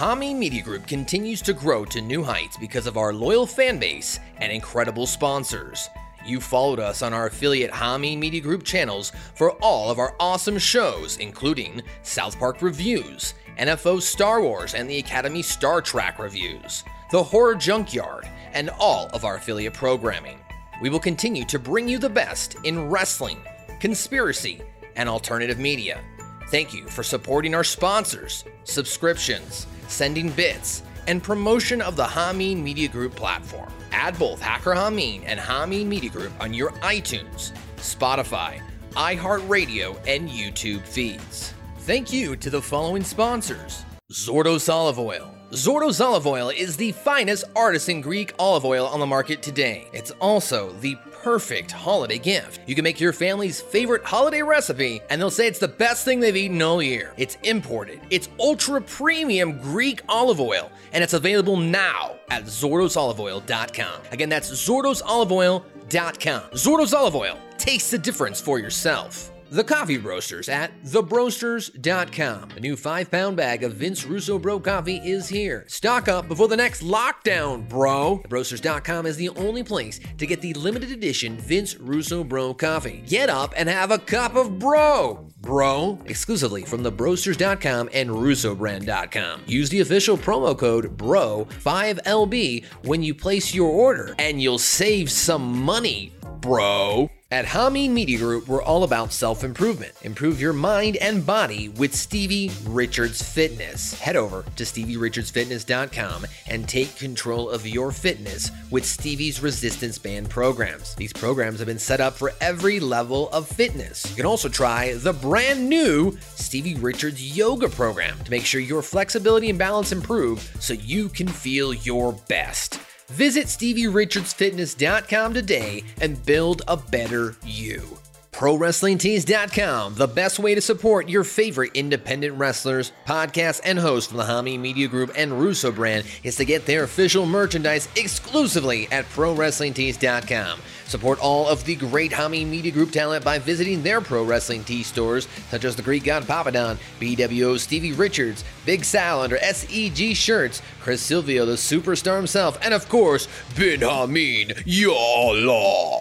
Hameen Media Group continues to grow to new heights because of our loyal fan base and incredible sponsors. You followed us on our affiliate Hameen Media Group channels for all of our awesome shows, including South Park Reviews, NFO Star Wars and the Academy Star Trek reviews, The Horror Junkyard, and all of our affiliate programming. We will continue to bring you the best in wrestling, conspiracy, and alternative media. Thank you for supporting our sponsors, subscriptions, sending bits, and promotion of the Hameen Media Group platform. Add both Hacker Hameen and Hameen Media Group on your iTunes, Spotify, iHeartRadio, and YouTube feeds. Thank you to the following sponsors Zordos Olive Oil. Zordos Olive Oil is the finest artisan Greek olive oil on the market today. It's also the perfect holiday gift. You can make your family's favorite holiday recipe, and they'll say it's the best thing they've eaten all year. It's imported, it's ultra premium Greek olive oil, and it's available now at ZordosOliveOil.com. Again, that's ZordosOliveOil.com. Zordos Olive Oil. Taste the difference for yourself. The Coffee Roasters at thebroasters.com. A new five pound bag of Vince Russo Bro coffee is here. Stock up before the next lockdown, bro. Thebroasters.com is the only place to get the limited edition Vince Russo Bro coffee. Get up and have a cup of bro. Bro, exclusively from thebroasters.com and russobrand.com. Use the official promo code BRO5LB when you place your order, and you'll save some money, bro. At Hameen Media Group, we're all about self improvement. Improve your mind and body with Stevie Richards Fitness. Head over to StevieRichardsFitness.com and take control of your fitness with Stevie's resistance band programs. These programs have been set up for every level of fitness. You can also try the brand new Stevie Richards Yoga program to make sure your flexibility and balance improve so you can feel your best. Visit StevieRichardsFitness.com today and build a better you. ProWrestlingTees.com, the best way to support your favorite independent wrestlers, podcasts, and hosts from the Hameen Media Group and Russo brand is to get their official merchandise exclusively at ProWrestlingTees.com. Support all of the great Hameen Media Group talent by visiting their Pro Wrestling Tee stores, such as the Greek God Papadon, BWO Stevie Richards, Big Sal under SEG Shirts, Chris Silvio, the superstar himself, and of course, Ben Hameen, Yalla.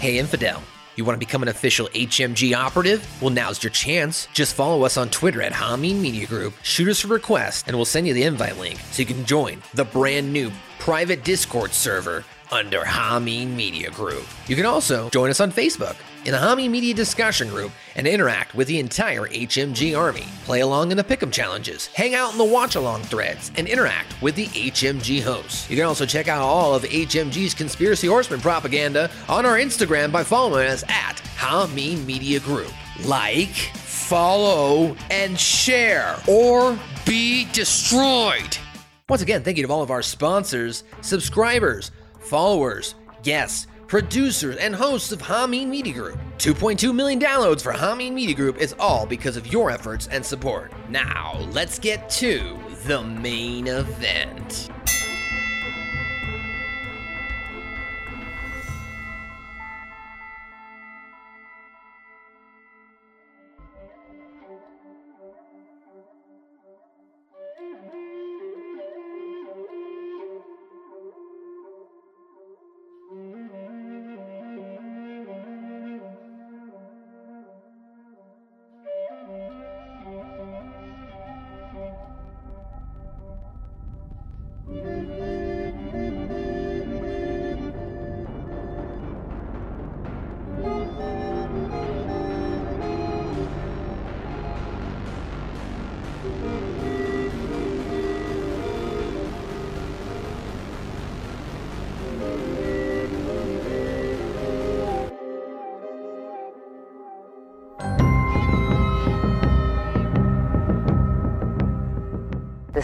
Hey, Infidel. You want to become an official HMG operative? Well, now's your chance. Just follow us on Twitter at Hameen Media Group, shoot us a request, and we'll send you the invite link so you can join the brand new private Discord server under Hameen Media Group. You can also join us on Facebook in the Hameen Media discussion group and interact with the entire HMG army. Play along in the pick'em challenges, hang out in the watch along threads, and interact with the HMG hosts. You can also check out all of HMG's conspiracy horseman propaganda on our Instagram by following us at Hameen Media Group. Like, follow, and share, or be destroyed. Once again, thank you to all of our sponsors, subscribers, followers, guests, producers, and hosts of Hameen Media Group. 2.2 million downloads for Hameen Media Group is all because of your efforts and support. Now, let's get to the main event.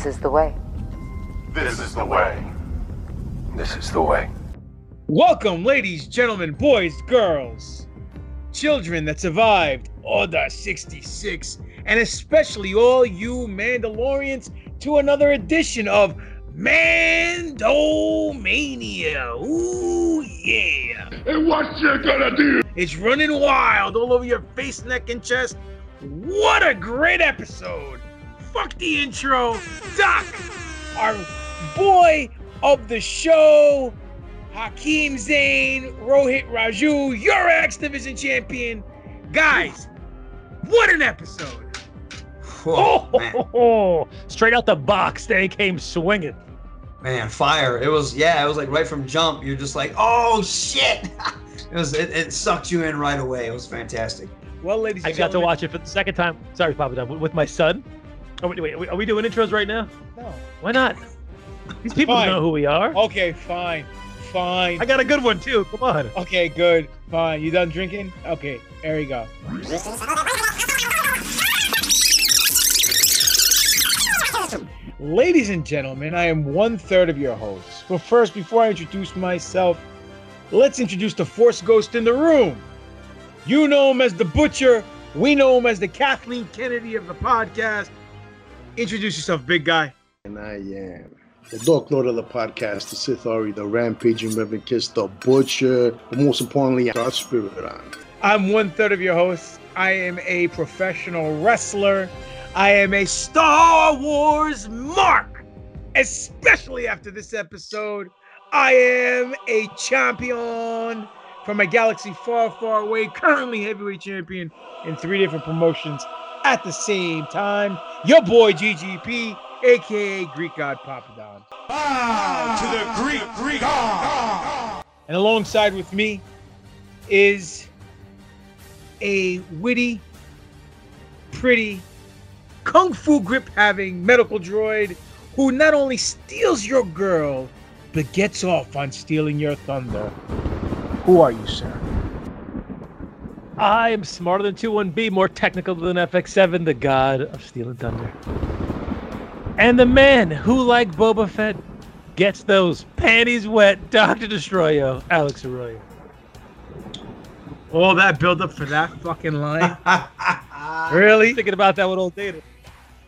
This is the way. This is the way. This is the way. Welcome, ladies, gentlemen, boys, girls, children that survived Order 66, and especially all you Mandalorians to another edition of Mandomania. Ooh, yeah. And what you gonna do? It's running wild all over your face, neck, and chest. What a great episode! Fuck the intro. Doc, our boy of the show, Hakeem Zayn, Rohit Raju, your X Division champion. Guys, what an episode! Whoa, man. Oh, straight out the box, they came swinging. man, fire! It was yeah, it was like right from jump. You're just like, oh shit! it was it, it sucked you in right away. It was fantastic. Well, ladies and gentlemen, I got to watch it for the second time. Sorry, Papa Don, with my son. Oh, wait, wait, are we doing intros right now? No. Why not? These people Fine. know who we are. Okay, fine, fine. I got a good one too. Come on. Okay, good, fine. You done drinking? Okay, there you go. Ladies and gentlemen, I am one third of your host. But first, before I introduce myself, let's introduce the Force Ghost in the room. You know him as the Butcher. We know him as the Kathleen Kennedy of the podcast. Introduce yourself, big guy. And I am the Dark Lord of the podcast, the Sith Ari, the Rampaging Reverend Kiss, the Butcher, but most importantly, our spirit on. I'm one third of your host. I am a professional wrestler. I am a Star Wars mark. Especially after this episode, I am a champion from a galaxy far, far away, currently heavyweight champion in three different promotions at the same time. Your boy GGP, aka Greek God Papadon. Bow to the Greek, Greek God. And alongside with me is a witty, pretty, kung fu grip having medical droid who not only steals your girl, but gets off on stealing your thunder. Who are you, sir? I am smarter than 2-1-B, more technical than FX7, the god of Steel and Thunder. And the man who, like Boba Fett, gets those panties wet, Dr. Destroyo, Alex Arroyo. All that build up for that fucking line? really? Thinking about that with old data.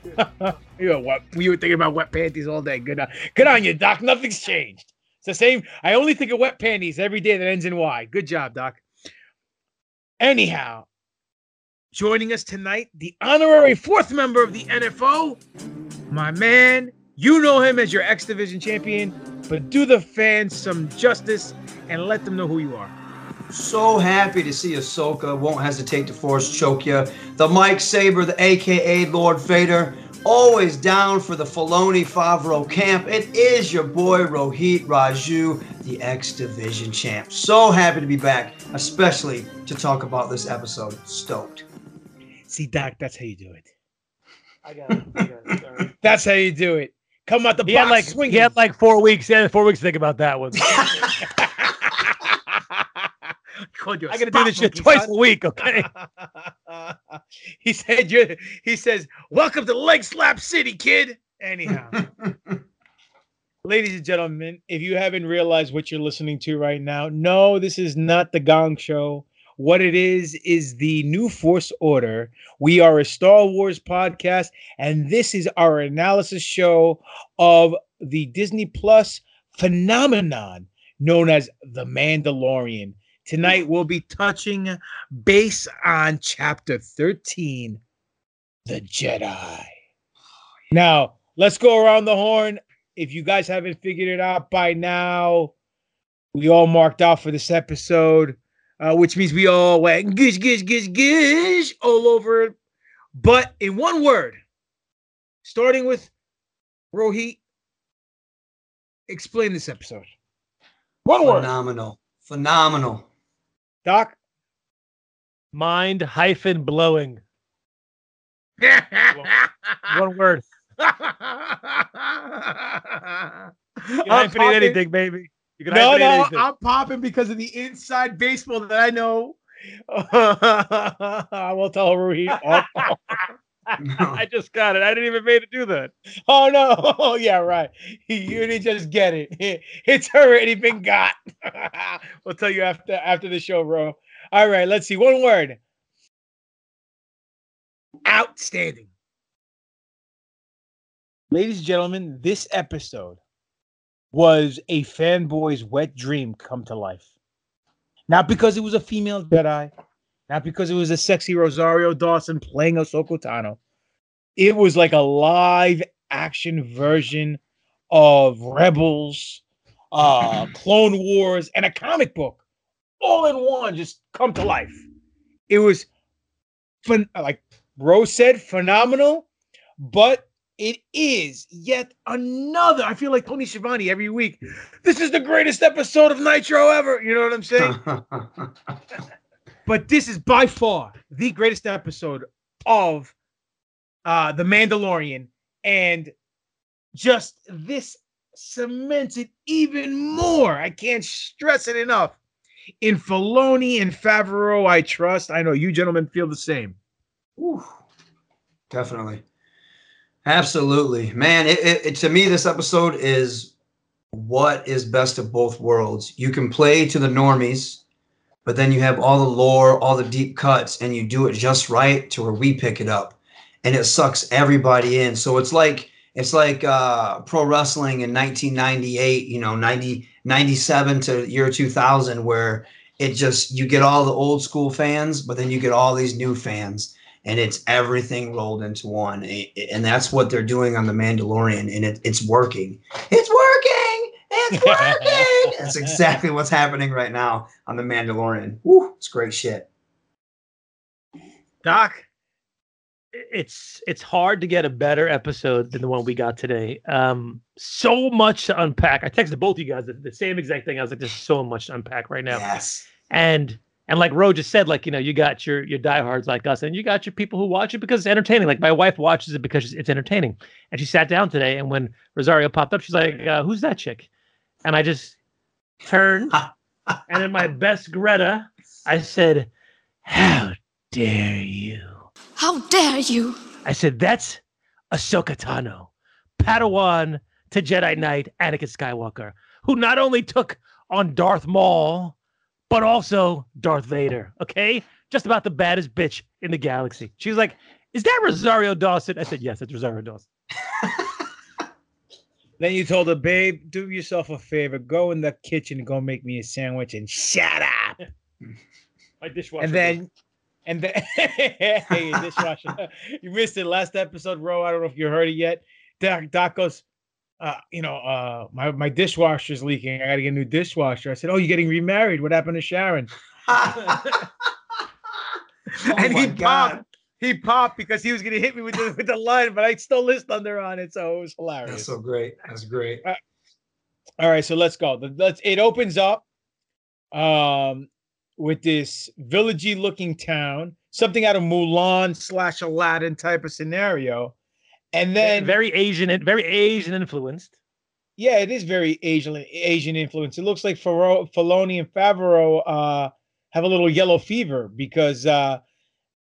you were what? You were thinking about wet panties all day. Good on, good on you, Doc. Nothing's changed. It's the same. I only think of wet panties every day that ends in Y. Good job, Doc. Anyhow, joining us tonight, the honorary fourth member of the NFO, my man. You know him as your X Division champion, but do the fans some justice and let them know who you are. So happy to see Ahsoka. Won't hesitate to force choke you. The Mike Saber, the AKA Lord Vader. Always down for the Filoni Favreau camp. It is your boy Rohit Raju, the X Division champ. So happy to be back, especially to talk about this episode. Stoked. See, Doc, that's how you do it. I got it. I got it. Sorry. That's how you do it. Come out the He box had like swinging. he had like four weeks. He had four weeks to think about that one. Called you I gotta do this shit twice son. a week, okay? he said you he says, Welcome to Leg Slap City, kid. Anyhow. Ladies and gentlemen, if you haven't realized what you're listening to right now, no, this is not the Gong Show. What it is is the New Force Order. We are a Star Wars podcast, and this is our analysis show of the Disney Plus phenomenon known as The Mandalorian. Tonight, we'll be touching base on chapter 13 The Jedi. Now, let's go around the horn. If you guys haven't figured it out by now, we all marked out for this episode, uh, which means we all went gish, gish, gish, gish all over it. But in one word, starting with Rohit, explain this episode. One word, Phenomenal. Phenomenal. Doc. Mind hyphen blowing. One word. You can I'm hyphenate popping- anything, baby. You can No, no, anything. I'm popping because of the inside baseball that I know. I will tell Rui. Oh, I just got it. I didn't even mean to do that. oh no! Oh yeah, right. You didn't just get it. It's already been got. we'll tell you after after the show, bro. All right, let's see. One word. Outstanding. Ladies and gentlemen, this episode was a fanboy's wet dream come to life. Not because it was a female Jedi, not because it was a sexy Rosario Dawson playing Ahsoka Tano. it was like a live action version of Rebels, uh, Clone Wars, and a comic book all in one, just come to life. It was like Rose said, phenomenal, but it is yet another. I feel like Tony Schiavone every week. This is the greatest episode of Nitro ever. You know what I'm saying? but this is by far the greatest episode of uh The Mandalorian. And just this cements it even more. I can't stress it enough. In Filoni and Favreau, I trust. I know you gentlemen feel the same. Ooh, definitely. Absolutely. Man, it, it, it, to me, this episode is what is best of both worlds. You can play to the normies, but then you have all the lore, all the deep cuts, and you do it just right to where we pick it up. And it sucks everybody in. So it's like it's like uh, pro wrestling in 1998, you know, 90, 97 to year 2000, where it just, you get all the old school fans, but then you get all these new fans and it's everything rolled into one. And that's what they're doing on The Mandalorian. And it, it's working. It's working. It's working. That's exactly what's happening right now on The Mandalorian. Woo, it's great shit. Doc, it's it's hard to get a better episode than the one we got today. Um, so much to unpack. I texted both you guys the, the, same exact thing. I was like, "There's so much to unpack right now." Yes. And and like Ro just said, like you know, you got your your diehards like us, and you got your people who watch it because it's entertaining. Like my wife watches it because it's entertaining. And she sat down today, and when Rosario popped up, she's like, uh, "Who's that chick?" And I just turned, and in my best Greta, I said, "How dare you!" How dare you? I said, that's Ahsoka Tano, Padawan to Jedi Knight Anakin Skywalker, who not only took on Darth Maul, but also Darth Vader. Okay? Just about the baddest bitch in the galaxy. She was like, Is that Rosario Dawson? I said, Yes, it's Rosario Dawson. then you told her, Babe, do yourself a favor. Go in the kitchen and go make me a sandwich and shut up. My dishwasher. And then and then, hey, dishwasher. you missed it last episode, Ro. I don't know if you heard it yet. Doc, Doc goes, uh, you know, uh, my, my dishwasher's leaking. I got to get a new dishwasher. I said, Oh, you're getting remarried. What happened to Sharon? oh and he God. popped. He popped because he was going to hit me with the, with the line, but I still list under on it. So it was hilarious. That's so great. That's great. Uh, all right. So let's go. Let's, it opens up. Um, with this villagey looking town, something out of Mulan slash Aladdin type of scenario. And then very Asian and very Asian influenced. Yeah, it is very Asian Asian influence. It looks like Faro, Filoni and Favreau uh, have a little yellow fever because uh,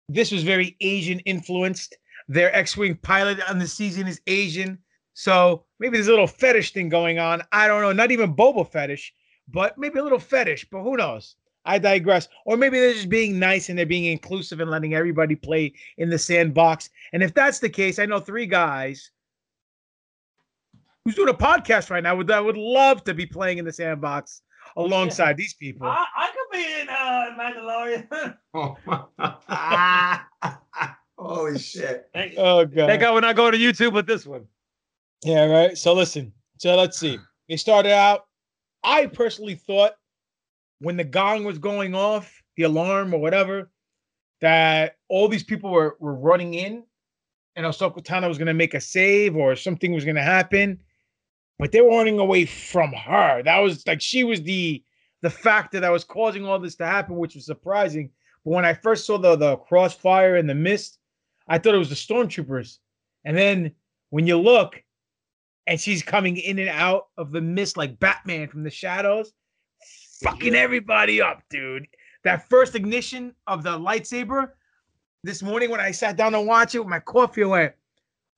this was very Asian influenced. Their X-wing pilot on the season is Asian, so maybe there's a little fetish thing going on. I don't know. Not even Boba fetish, but maybe a little fetish. But who knows? I digress. Or maybe they're just being nice and they're being inclusive and letting everybody play in the sandbox. And if that's the case, I know three guys who's doing a podcast right now would that would love to be playing in the sandbox alongside yeah. these people. I, I, could be in uh, Mandalorian. Holy shit! Thank, oh god! Thank God we're not going to YouTube with this one. Yeah, right. So listen. So let's see. They started out. I personally thought when the gong was going off, the alarm or whatever, that all these people were, were running in and Ahsoka Tano was going to make a save or something was going to happen, but they were running away from her. That was like she was the the factor that was causing all this to happen, which was surprising. But when I first saw the the crossfire and the mist, I thought it was the stormtroopers. And then when you look, and she's coming in and out of the mist like Batman from the shadows, fucking everybody up, dude. That first ignition of the lightsaber this morning when I sat down to watch it with my coffee, I went,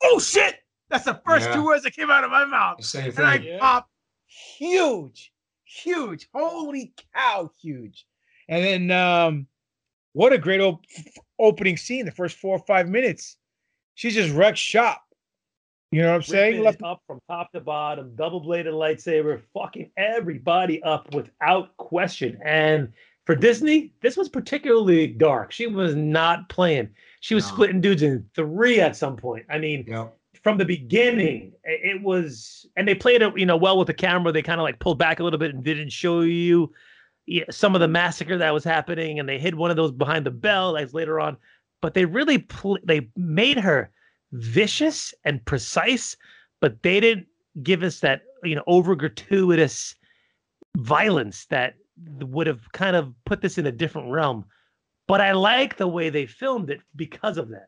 "Oh shit!" That's the first yeah. two words that came out of my mouth, Same and I yeah. popped huge, huge, holy cow, huge. And then, um, what a great op- opening scene! The first four or five minutes, she just wrecked shop. You know what I'm saying? Left up from top to bottom, double bladed lightsaber, fucking everybody up without question. And for Disney, this was particularly dark. She was not playing. She was No. splitting dudes in three at some point. I mean, Yep. From the beginning, it was, and they played it, you know, well with the camera. They kind of like pulled back a little bit and didn't show you some of the massacre that was happening, and they hid one of those behind the bell, like later on. But they really pl- they made her vicious and precise, but they didn't give us that you know over gratuitous violence that would have kind of put this in a different realm. But I like the way they filmed it because of that.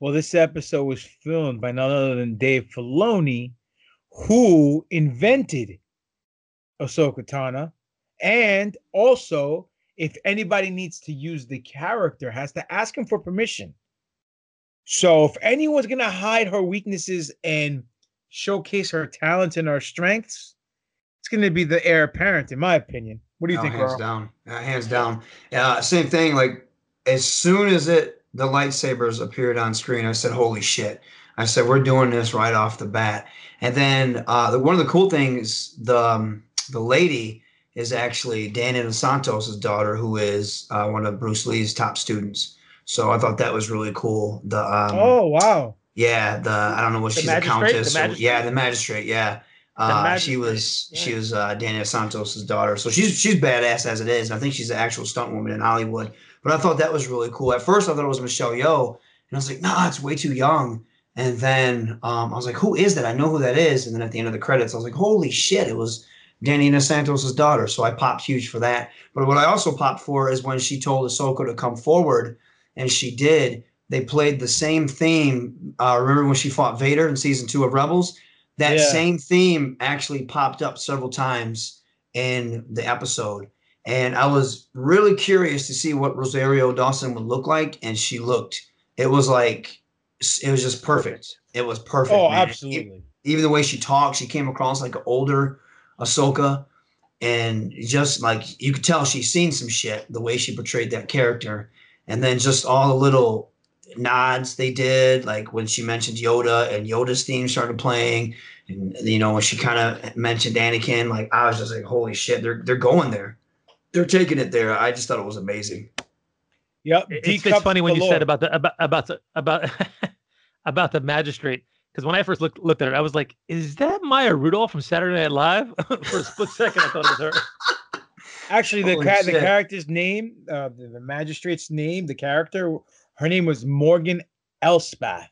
Well, this episode was filmed by none other than Dave Filoni, who invented Ahsoka Tano, and also, if anybody needs to use the character, has to ask him for permission. So, if anyone's gonna hide her weaknesses and showcase her talents and her strengths, it's gonna be the heir apparent, in my opinion. What do you No, think, hands Carl? down. Hands down. Uh, same thing. Like as soon as it the lightsabers appeared on screen, I said, "Holy shit!" I said, "We're doing this right off the bat." And then uh, the, one of the cool things, the um, the lady is actually Dan Inosanto's daughter, who is uh, one of Bruce Lee's top students. So I thought that was really cool. The um, Oh wow! yeah, the I don't know what The she's a magistrate? The countess. or- yeah, the magistrate. Yeah. Uh, she was she was uh, Dan Inosanto's daughter, so she's she's badass as it is. And I think she's an actual stunt woman in Hollywood. But I thought that was really cool. At first, I thought it was Michelle Yeoh, and I was like, nah, it's way too young. And then um, I was like, who is that? I know who that is. And then at the end of the credits, I was like, holy shit, it was Dan Inosanto's daughter. So I popped huge for that. But what I also popped for is when she told Ahsoka to come forward, and she did. They played the same theme. Uh, remember when she fought Vader in season two of Rebels? That Yeah. same theme actually popped up several times in the episode. And I was really curious to see what Rosario Dawson would look like. And she looked, it was like, it was just perfect. It was perfect. Oh, man. absolutely. Even the way she talked, she came across like an older Ahsoka. And just like you could tell she's seen some shit, the way she portrayed that character. And then just all the little nods they did, like when she mentioned Yoda and Yoda's theme started playing. And you know, when she kind of mentioned Anakin, like I was just like, holy shit, they're they're going there. They're taking it there. I just thought it was amazing. Yep. It's, it's funny when you galore. said about the about about the, about about the magistrate because when I first looked looked at it, I was like, "Is that Maya Rudolph from Saturday Night Live?" For a split second, I thought it was her. Actually, the ca- the character's name, uh, the, the magistrate's name, the character, her name was Morgan Elspeth.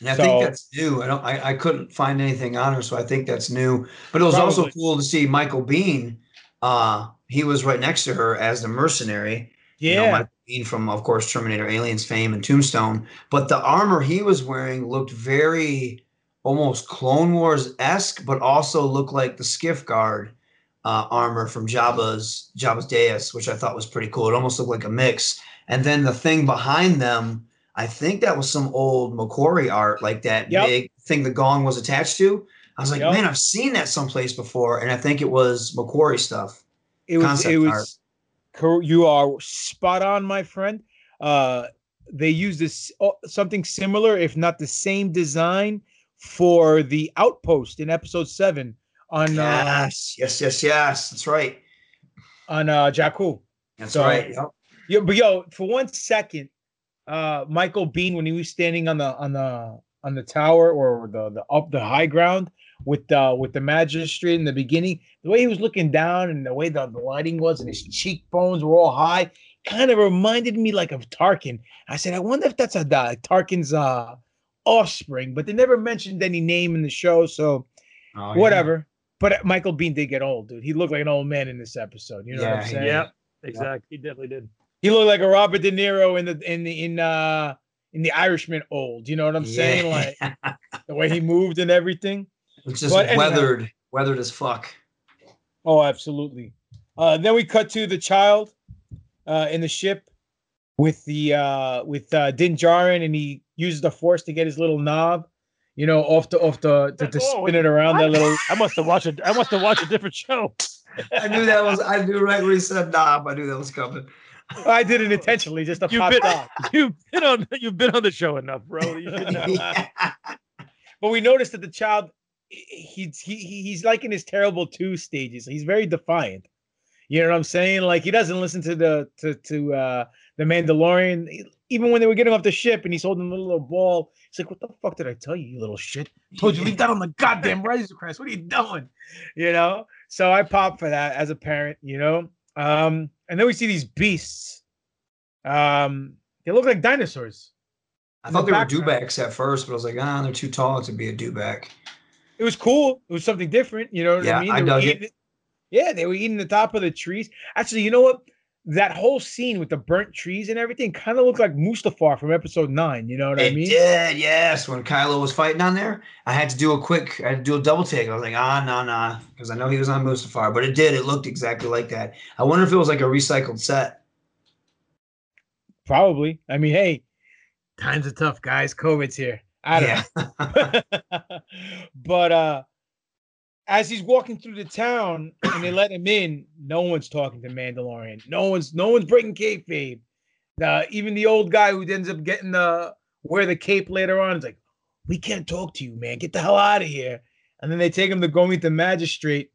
And I So- think that's new. I don't. I, I couldn't find anything on her, so I think that's new. But it was also cool to see Michael Biehn. Uh, he was right next to her as the mercenary. You know, Yeah, from, of course, Terminator, Aliens fame, and Tombstone. But the armor he was wearing looked very, almost Clone Wars esque, but also looked like the Skiff Guard uh, armor from Jabba's Jabba's Deus, which I thought was pretty cool. It almost looked like a mix. And then the thing behind them, I think that was some old McQuarrie art, like that Yep. big thing the gong was attached to. I was like, Yep. man, I've seen that someplace before, and I think it was McQuarrie stuff. it was. It was. cor- You are spot on, my friend. Uh, they used this uh, something similar, if not the same design, for the outpost in episode seven on uh, Yes, yes, yes, yes. That's right. on uh, Jakku. That's So- right. Yep. Yo, but yo, for one second, uh, Michael Biehn when he was standing on the on the on the tower or the the up the high ground with uh with the magistrate in the beginning, the way he was looking down and the way the, the lighting was and his cheekbones were all high, kind of reminded me like of Tarkin. I said, I wonder if that's a uh, Tarkin's uh offspring, but they never mentioned any name in the show, so Oh, yeah. whatever. But uh, Michael Biehn did get old, dude. He looked like an old man in this episode. You know what I'm saying? did. Yeah, exactly. He definitely did. He looked like a Robert De Niro in the in the in uh in the Irishman old. You know what I'm saying? Like the way he moved and everything. It's just But anyhow. weathered, weathered as fuck. Oh, absolutely. Uh then we cut to the child uh in the ship with the uh with uh Din Djarin and he uses the force to get his little knob, you know, off the off the to, to Oh, spin it around that little I must have watched it. I must have watched a different show. I knew that was. I knew right when he said knob. I knew that was coming. I did it intentionally just to You've pop been, off. you've been on you've been on the show enough, bro. You. Yeah. But we noticed that the child, he's he, he- he's like in his terrible two stages. He's very defiant. You know what I'm saying? Like he doesn't listen to the to to uh the Mandalorian. Even when they were getting off the ship and he's holding the little ball, he's like, "What the fuck did I tell you, you little shit? Told you leave that on the goddamn Razor Crest. What are you doing?" You know. So I pop for that as a parent. You know. Um, and then we see these beasts. Um, they look like dinosaurs. I thought the they were background. dewbacks at first, but I was like, ah, they're too tall to be a dewback. It was cool. It was something different. You know what Yeah, I mean? I They were dug it. Yeah, they were eating the top of the trees. Actually, you know what? That whole scene with the burnt trees and everything kind of looked like Mustafar from episode nine. You know what I It mean? did, yes. When Kylo was fighting on there, I had to do a quick, I had to do a double take. I was like, ah, nah, nah, because I know he was on Mustafar, but it did. It looked exactly like that. I wonder if it was like a recycled set. Probably. I mean, hey, times are tough, guys. COVID's here. I don't Yeah. know. but uh as he's walking through the town and they let him in, no one's talking to Mandalorian. No one's no one's breaking kayfabe. Uh, even the old guy who ends up getting the wear the cape later on is like, "We can't talk to you, man. Get the hell out of here." And then they take him to go meet the magistrate,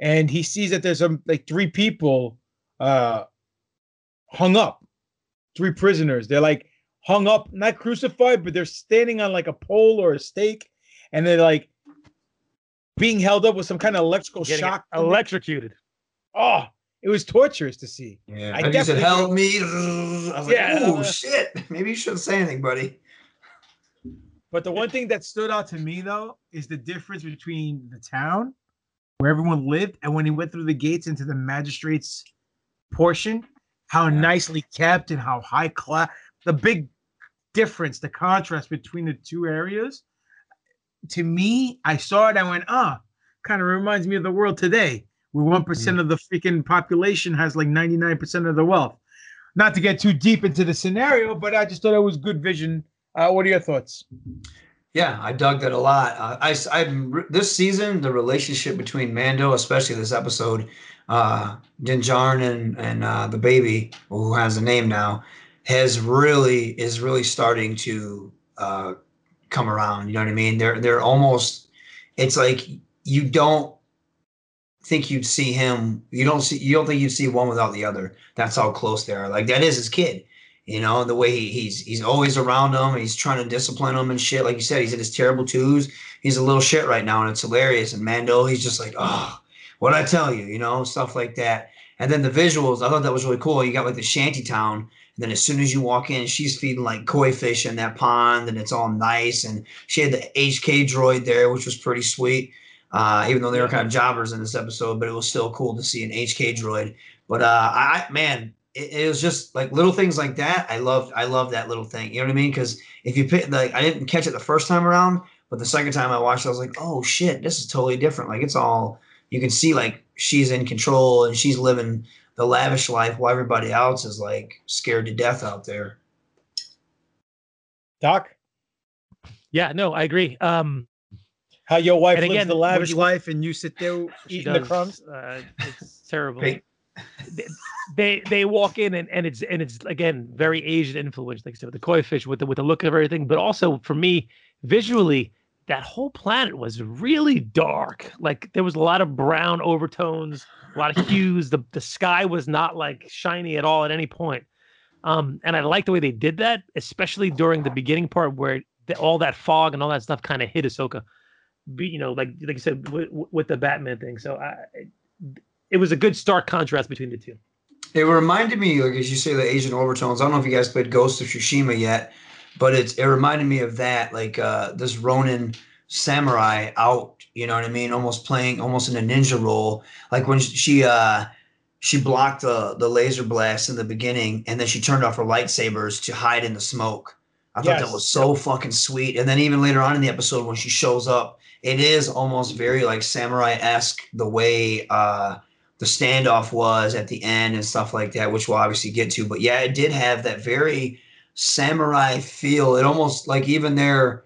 and he sees that there's some like three people uh hung up, three prisoners. They're like hung up, not crucified, but they're standing on like a pole or a stake, and they're like being held up with some kind of electrical Getting shock. electrocuted. Oh, it was torturous to see. Yeah. I I you said, help me. I was like, Yeah, oh, uh, shit. Maybe you shouldn't say anything, buddy. But the one thing that stood out to me though is the difference between the town where everyone lived and when he went through the gates into the magistrate's portion, how nicely kept and how high class the big difference, the contrast between the two areas. To me, I saw it, I went, ah, kind of reminds me of the world today, where one of the freaking population has like 99% of the wealth. Not to get too deep into the scenario, but I just thought it was good vision. Uh, what are your thoughts? Yeah, I dug that a lot. Uh, I, I, this season, the relationship between Mando, especially this episode, uh, Din Djarin and and uh, the baby, who has a name now, has really is really starting to uh, come around. You know what I mean? They're they're almost. It's like you don't think you'd see him. You don't see. You don't think you'd see one without the other. That's how close they are. Like that is his kid. You know the way he, he's he's always around him. He's trying to discipline him and shit. Like you said, he's in his terrible twos. He's a little shit right now, and it's hilarious. And Mando, he's just like, oh, what I tell you, you know, stuff like that. And then the visuals, I thought that was really cool. You got like the shanty town, then as soon as you walk in, she's feeding like koi fish in that pond, and it's all nice. And she had the HK droid there, which was pretty sweet. Uh, even though they were kind of jobbers in this episode, but it was still cool to see an HK droid. But uh, I man, it, it was just like little things like that. I loved, I love that little thing. You know what I mean? Because if you pick, like, I didn't catch it the first time around, but the second time I watched, it, I was like, oh shit, this is totally different. Like it's all you can see, like she's in control and she's living the lavish life while everybody else is like scared to death out there. Doc, Yeah, no, I agree. Um, how your wife And lives again, the when lavish you- life and you sit there she eating the crumbs? Uh, it's terrible. Hey. They- They they walk in and, and it's and it's again very Asian influence, like I said, with the koi fish, with the with the look of everything, but also for me visually, that whole planet was really dark. Like there was a lot of brown overtones, a lot of hues. The the sky was not like shiny at all at any point. Um, and I like the way they did that, especially during the beginning part where the, all that fog and all that stuff kind of hit Ahsoka. Be, you know, like like you said with, with the Batman thing. So I, it was a good stark contrast between the two. It reminded me, like as you say, the Asian overtones. I don't know if you guys played Ghost of Tsushima yet, but it's it reminded me of that, like uh, this Ronin samurai out. You know what I mean? Almost playing, almost in a ninja role. Like when she uh, she blocked the the laser blast in the beginning, and then she turned off her lightsabers to hide in the smoke. I thought Yes. that was so fucking sweet. And then even later on in the episode, when she shows up, it is almost very like samurai esque the way. Uh, the standoff was at the end and stuff like that, which we'll obviously get to. But yeah, it did have that very samurai feel. It almost like even their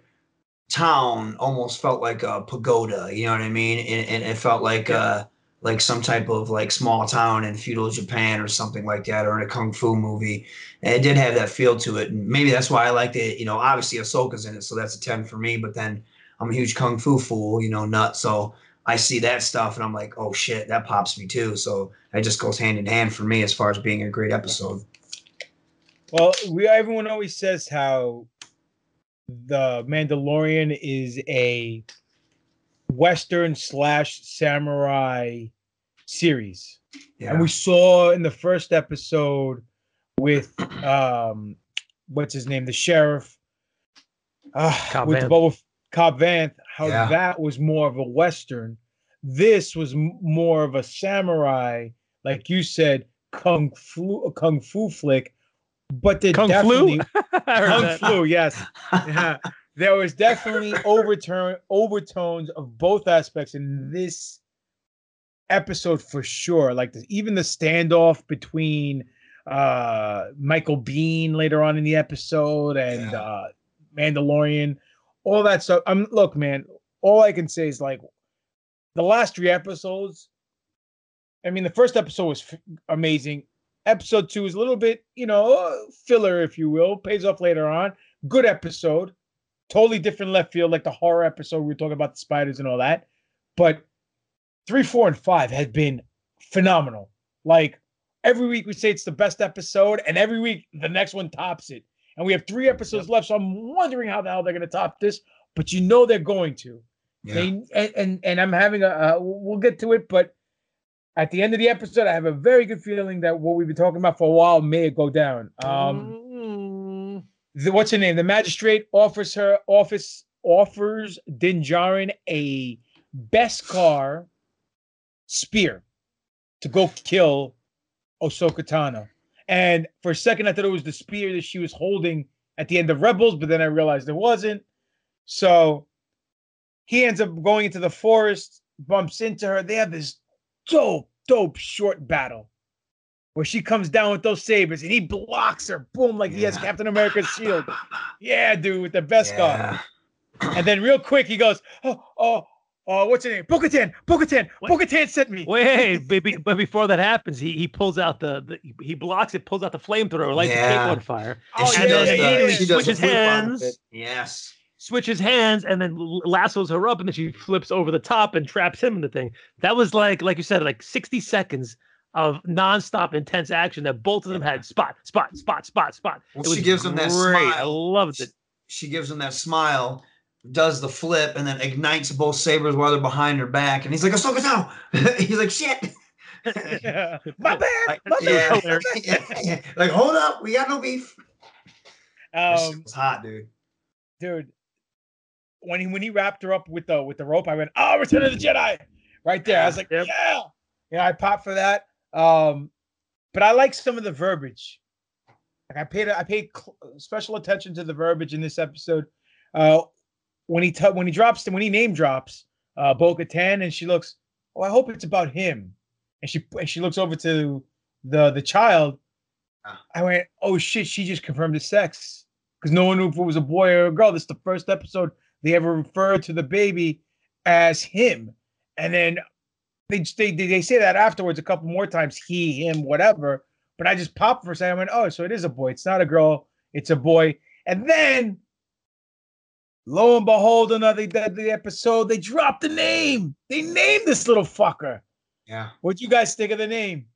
town almost felt like a pagoda. You know what I mean? And, and it felt like uh like some type of like small town in feudal Japan or something like that, or in a kung fu movie. And it did have that feel to it, and maybe that's why I liked it. You know, obviously Ahsoka's in it, so that's a ten for me. But then I'm a huge kung fu fool, you know, nut. So I see that stuff and I'm like, oh shit, that pops me too. So it just goes hand in hand for me as far as being a great episode. Well, we everyone always says how the Mandalorian is a Western slash samurai series. Yeah. And we saw in the first episode with um what's his name, the sheriff, uh, Cobb with Vanth. Boba Cobb Vanth, how Yeah. that was more of a Western. This was m- more of a samurai, like you said, kung fu kung fu flick. But they Kung definitely flu. Kung flu, yes. Yeah. There was definitely overturn overtones of both aspects in this episode for sure. Like the, even the standoff between uh Michael Biehn later on in the episode and Yeah. uh Mandalorian, all that stuff. I'm look, man, all I can say is like the last three episodes. I mean, the first episode was f- amazing. Episode two is a little bit, you know, filler, if you will. Pays off later on. Good episode. Totally different left field, like the horror episode we were talking about the spiders and all that. But three, four, and five had been phenomenal. Like every week we say it's the best episode, and every week the next one tops it. And we have three episodes left, so I'm wondering how the hell they're going to top this. But you know they're going to. Yeah. They and, and and I'm having a uh, we'll get to it, but at the end of the episode, I have a very good feeling that what we've been talking about for a while may go down. Um, Mm, the, what's her name? The magistrate offers her office offers Din Djarin a beskar spear to go kill Ahsoka Tano. And for a second, I thought it was the spear that she was holding at the end of Rebels, but then I realized it wasn't. So he ends up going into the forest, bumps into her. They have this dope, dope short battle where she comes down with those sabers and he blocks her. Boom, like he has Captain America's shield. Yeah, dude, with the best guy. Yeah. And then real quick, he goes, Oh, oh, oh, what's your name? Bo-Katan, Bo-Katan, What? Bo-Katan sent me. Wait, but, but before that happens, he, he pulls out the, the he blocks it, pulls out the flamethrower, lights the cape on fire, Oh, she and does then the, he she switches the flip out of hands. Yes. Switches hands, and then lassos her up, and then she flips over the top and traps him in the thing. That was like, like you said, like 60 seconds of nonstop intense action that both of them had spot, spot, spot, spot, spot. Well, it was she gives him that great. I smile. loved it. She gives him that smile, does the flip, and then ignites both sabers while they're behind her back. And he's like, Ahsoka Tano. he's like, shit. My bad. Like, my yeah. bad. yeah. Like, hold up, we got no beef. That shit Um, was hot, dude. dude, when he when he wrapped her up with the with the rope, I went, "Oh, Return of the Jedi!" Right there. I was like, Yep. "Yeah, yeah." I popped for that. Um, but I like some of the verbiage. Like I paid I paid cl- special attention to the verbiage in this episode. Uh, when he t- when he drops when he name drops uh Bo-Katan and she looks, oh, I hope it's about him, and she and she looks over to the the child. Ah. I went, oh shit, she just confirmed his sex because no one knew if it was a boy or a girl. This is the first episode they ever referred to the baby as him, and then they they they say that afterwards a couple more times, he, him, whatever. But I just popped for a second. I went, oh, so it is a boy. It's not a girl. It's a boy. And then, lo and behold, another deadly episode. They dropped the name. They named this little fucker. Yeah. What'd you guys think of the name?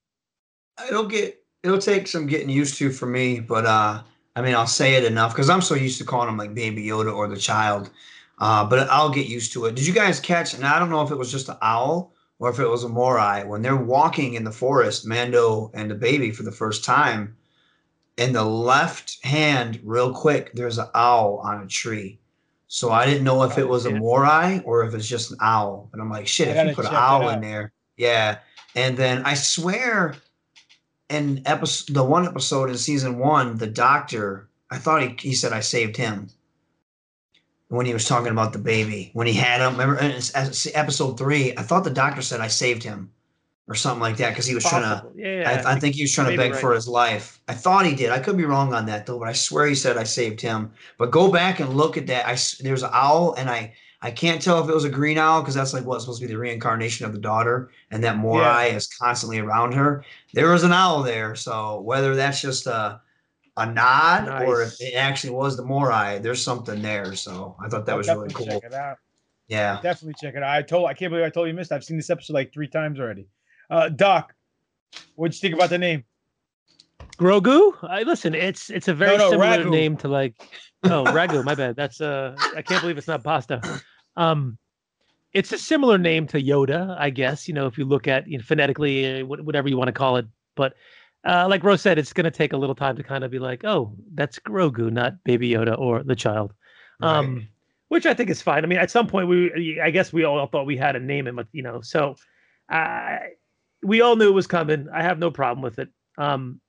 It'll get it'll take some getting used to for me, but uh I mean I'll say it enough because I'm so used to calling him like baby Yoda or the child. Uh, but I'll get used to it. Did you guys catch? And I don't know if it was just an owl or if it was a morai when they're walking in the forest, Mando and the baby for the first time. In the left hand, real quick, there's an owl on a tree. So I didn't know if it was a morai or if it's just an owl. And I'm like, shit, if you put an owl in there, yeah. And then I swear, in episode the one episode in season one, the doctor, I thought he, he said I saved him when he was talking about the baby when he had him. Remember, in s- s- episode three, I thought the doctor said I saved him or something like that because he was trying to. Possible. Yeah, I, I think he was trying to beg right. for his life. I thought he did. I could be wrong on that though, but I swear he said I saved him. But go back and look at that. I there's an owl, and I I can't tell if it was a green owl because that's like what's supposed to be the reincarnation of the daughter, and that Morai is constantly around her. There was an owl there, so whether that's just a a nod or if it actually was the Morai, there's something there. So I thought that I'll was really cool. Check it out. Yeah. Definitely check it out. I told I can't believe I told you missed. I've seen this episode like three times already. Uh Doc, what'd you think about the name? Grogu. I listen. It's it's a very no, similar ragu. name to like. Oh, ragu. My bad. That's uh. I can't believe it's not pasta. Um, it's a similar name to Yoda, I guess. You know, if you look at you know, phonetically, uh, whatever you want to call it. But uh, like Rose said, it's going to take a little time to kind of be like, oh, that's Grogu, not Baby Yoda or the child. Um, which I think is fine. I mean, at some point, we I guess we all thought we had a name him, but you know. So, uh, we all knew it was coming. I have no problem with it. Um,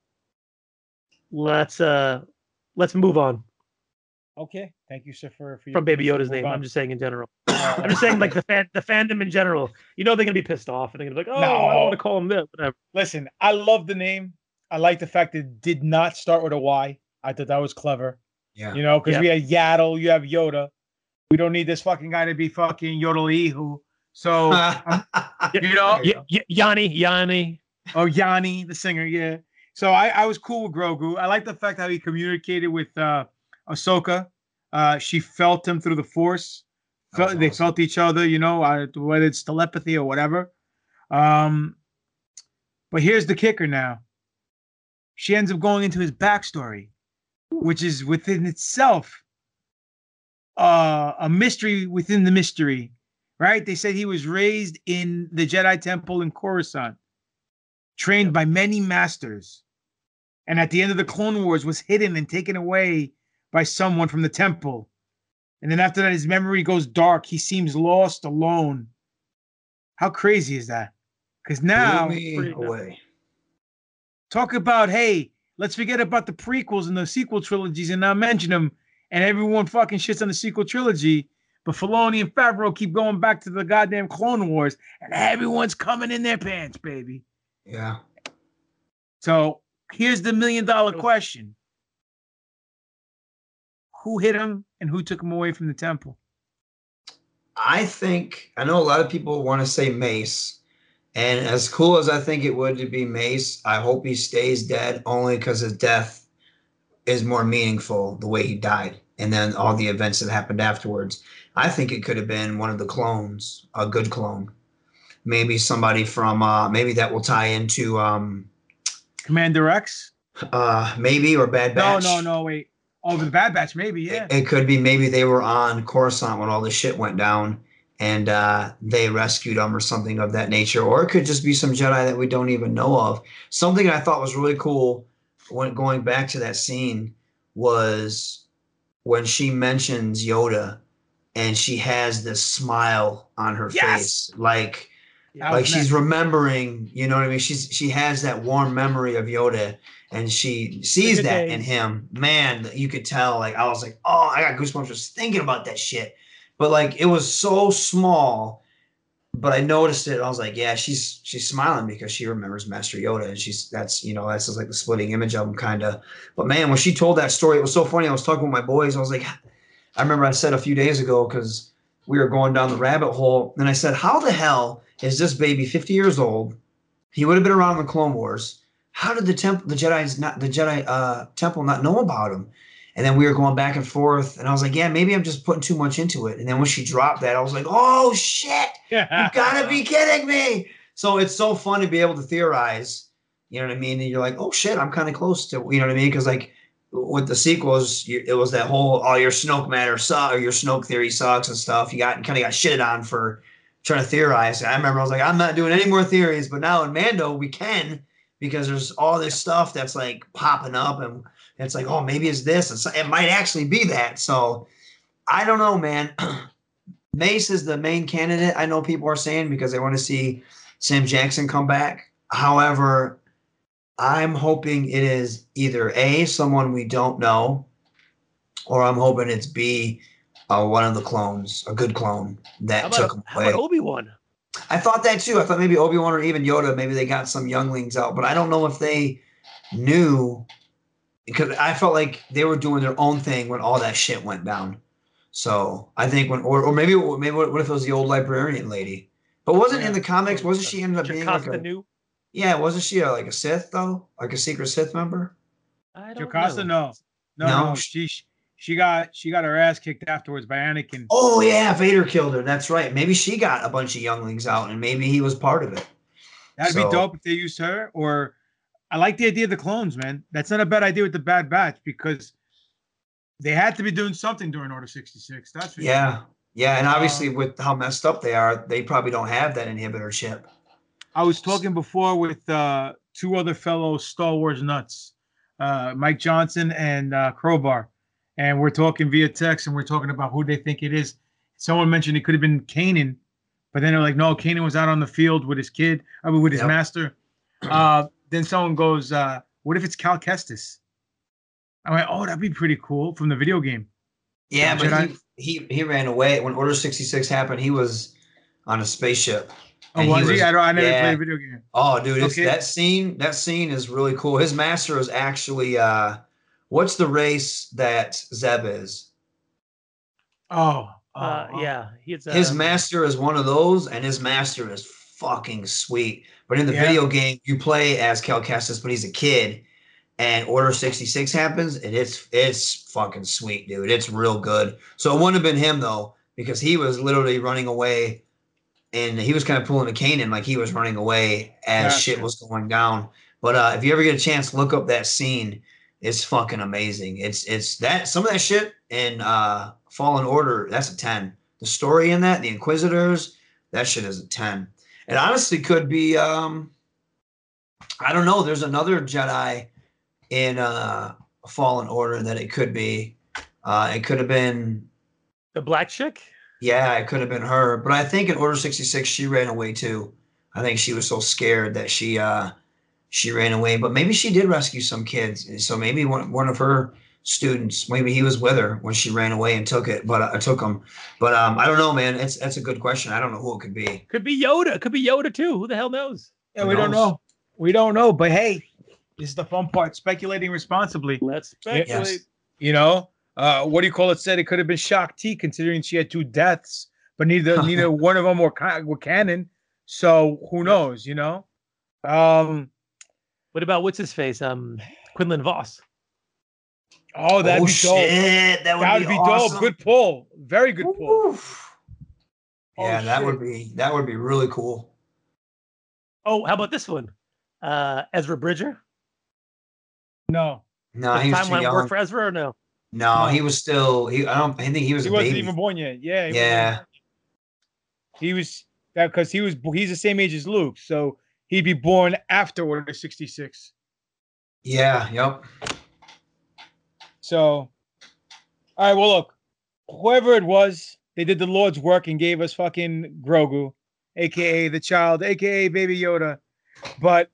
let's uh, let's move on Okay. Thank you, sir, for, for from Baby Yoda's name. on. I'm just saying in general. I'm just saying like the fan, the fandom in general. You know they're gonna be pissed off and they're gonna be like, oh, I want to call him this, whatever. Listen, I love the name. I like the fact that it did not start with a Y. I thought that was clever. Yeah. You know, because Yeah. we had Yaddle, you have Yoda. We don't need this fucking guy to be fucking Yodelihu. So, you know, Y- y- Yanni, Yanni. oh Yanni, the singer, yeah. So I, I was cool with Grogu. I like the fact how he communicated with uh Ahsoka. Uh, she felt him through the Force. Felt, was they felt each other, you know, uh, whether it's telepathy or whatever. Um, but here's the kicker now. She ends up going into his backstory, which is within itself uh, a mystery within the mystery, right? They said he was raised in the Jedi Temple in Coruscant, trained by many masters, and at the end of the Clone Wars was hidden and taken away by someone from the temple. And then after that, his memory goes dark. He seems lost, alone. How crazy is that? Because now, Blew me pretty- away. Talk about hey, let's forget about the prequels and the sequel trilogies and not mention them. And everyone fucking shits on the sequel trilogy. But Filoni and Favreau keep going back to the goddamn Clone Wars, and everyone's coming in their pants, baby. Yeah. So here's the million dollar question: Who hit him and who took him away from the temple? I think I know a lot of people want to say Mace, and as cool as I think it would to be Mace, I hope he stays dead only because his death is more meaningful the way he died, and then all the events that happened afterwards. I think it could have been one of the clones, a good clone, maybe somebody from uh, maybe that will tie into um, Commander X? uh, maybe or Bad Batch. No, no, no. Wait. Oh, the Bad Batch, maybe. Yeah. It, it could be maybe they were on Coruscant when all this shit went down and uh, they rescued him or something of that nature. Or it could just be some Jedi that we don't even know of. Something I thought was really cool when going back to that scene was when she mentions Yoda and she has this smile on her Yes! face. Like That like she's remembering, you know what I mean? She's she has that warm memory of Yoda and she sees that in him. Man, you could tell like I was like, "Oh, I got goosebumps just thinking about that shit." But like it was so small, but I noticed it. I was like, "Yeah, she's she's smiling because she remembers Master Yoda and she's that's, you know, that's just like the splitting image of him kind of." But man, when she told that story, it was so funny. I was talking with my boys. I was like, I remember I said a few days ago cuz we were going down the rabbit hole and I said, "How the hell is this baby 50 years old? He would have been around in the Clone Wars. How did the temple, the Jedi's not the Jedi uh, temple not know about him?" And then we were going back and forth, and I was like, "Yeah, maybe I'm just putting too much into it." And then when she dropped that, I was like, "Oh shit! You gotta be kidding me!" So it's so fun to be able to theorize. You know what I mean? And you're like, "Oh shit, I'm kind of close to," you know what I mean? Because like with the sequels, you, it was that whole "oh your Snoke matter suck" or your Snoke theory sucks and stuff. You got kind of got shitted on for trying to theorize. I remember I was like, I'm not doing any more theories, but now in Mando we can because there's all this stuff that's like popping up, and it's like, oh, maybe it's this, and so, it might actually be that. So I don't know, man. Mace is the main candidate. I know people are saying because they want to see Sam Jackson come back. However, I'm hoping it is either A, someone we don't know, or I'm hoping it's B, uh, one of the clones, a good clone that How took about, him how away. about Obi Wan? I thought that too. I thought maybe Obi Wan or even Yoda, maybe they got some younglings out, but I don't know if they knew because I felt like they were doing their own thing when all that shit went down. So I think when, or, or maybe, maybe what, what if it was the old librarian lady? But wasn't in the comics? Wasn't she ended up being like a, Nu? yeah? Wasn't she a, like a Sith though, like a secret Sith member? I don't Jocasta, know. no. No, No? no. She she got she got her ass kicked afterwards by Anakin. Oh yeah, Vader killed her. That's right. Maybe she got a bunch of younglings out, and maybe he was part of it. That'd so- be dope if they used her or I like the idea of the clones, man. That's not a bad idea with the Bad Batch because they had to be doing something during Order 66. That's for Yeah. sure. Yeah, and obviously Um, with how messed up they are, they probably don't have that inhibitor chip. I was talking before with uh, two other fellow Star Wars nuts, uh, Mike Johnson and uh, Crowbar, and we're talking via text, and we're talking about who they think it is. Someone mentioned it could have been Kanan, but then they're like, no, Kanan was out on the field with his kid, I mean, with his Yep. master. Then someone goes, uh, what if it's Cal Kestis? I went, oh, that'd be pretty cool from the video game. Yeah, Jedi- but he, he he ran away when Order 66 happened. He was on a spaceship. Oh, was he? was- I, don't, I never yeah. played a video game. Oh, dude, it's, Okay. that scene that scene is really cool. His master is actually uh what's the race that Zeb is? Oh, oh, Uh, oh. yeah, he's uh, His master is one of those, and his master is fucking sweet. But in the Yeah. video game, you play as Cal Kestis, but he's a kid, and Order 66 happens, and it's it's fucking sweet, dude. It's real good. So it wouldn't have been him though, because he was literally running away, and he was kind of pulling a Kanan like he was running away as Gotcha. shit was going down. But uh, if you ever get a chance, look up that scene. It's fucking amazing. It's it's that some of that shit in uh, Fallen Order. That's a ten. The story in that, the Inquisitors, that shit is a ten. It honestly could be. Um, I don't know. There's another Jedi in uh, Fallen Order that it could be. Uh, it could have been. the black chick. Yeah, it could have been her. But I think in Order 66 she ran away too. I think she was so scared that she uh she ran away. But maybe she did rescue some kids. So maybe one one of her students, maybe he was with her when she ran away and took it. But I uh, took him. But um I don't know, man. It's that's a good question. I don't know who it could be. Could be Yoda. Could be Yoda too. Who the hell knows? Yeah, Who we don't know. We don't know, but hey, this is the fun part. Speculating responsibly. Let's Yeah. speculate. You know, uh, what do you call it? Said it could have been Shaak Ti, considering she had two deaths, but neither neither one of them were, ca- were canon. So who knows? You know. Um. What about what's his face? Um, Quinlan Vos. Oh, that'd oh be dope. shit, that would That'd be, be, awesome. dope. Good pull. Very good pull. Oof. Oh, Yeah, that would be that would be really cool. Oh, how about this one? Uh, Ezra Bridger. No, No, Does he was too timeline young. work for Ezra or no? no, No. he was still. He I don't. I think he was he a wasn't baby. even born yet. Yeah. he Yeah. even- He was that because he was he's the same age as Luke, so he'd be born after Order sixty six. Yeah. Yep. So, all right. Well, look, whoever it was, they did the Lord's work and gave us fucking Grogu, aka the child, aka Baby Yoda. But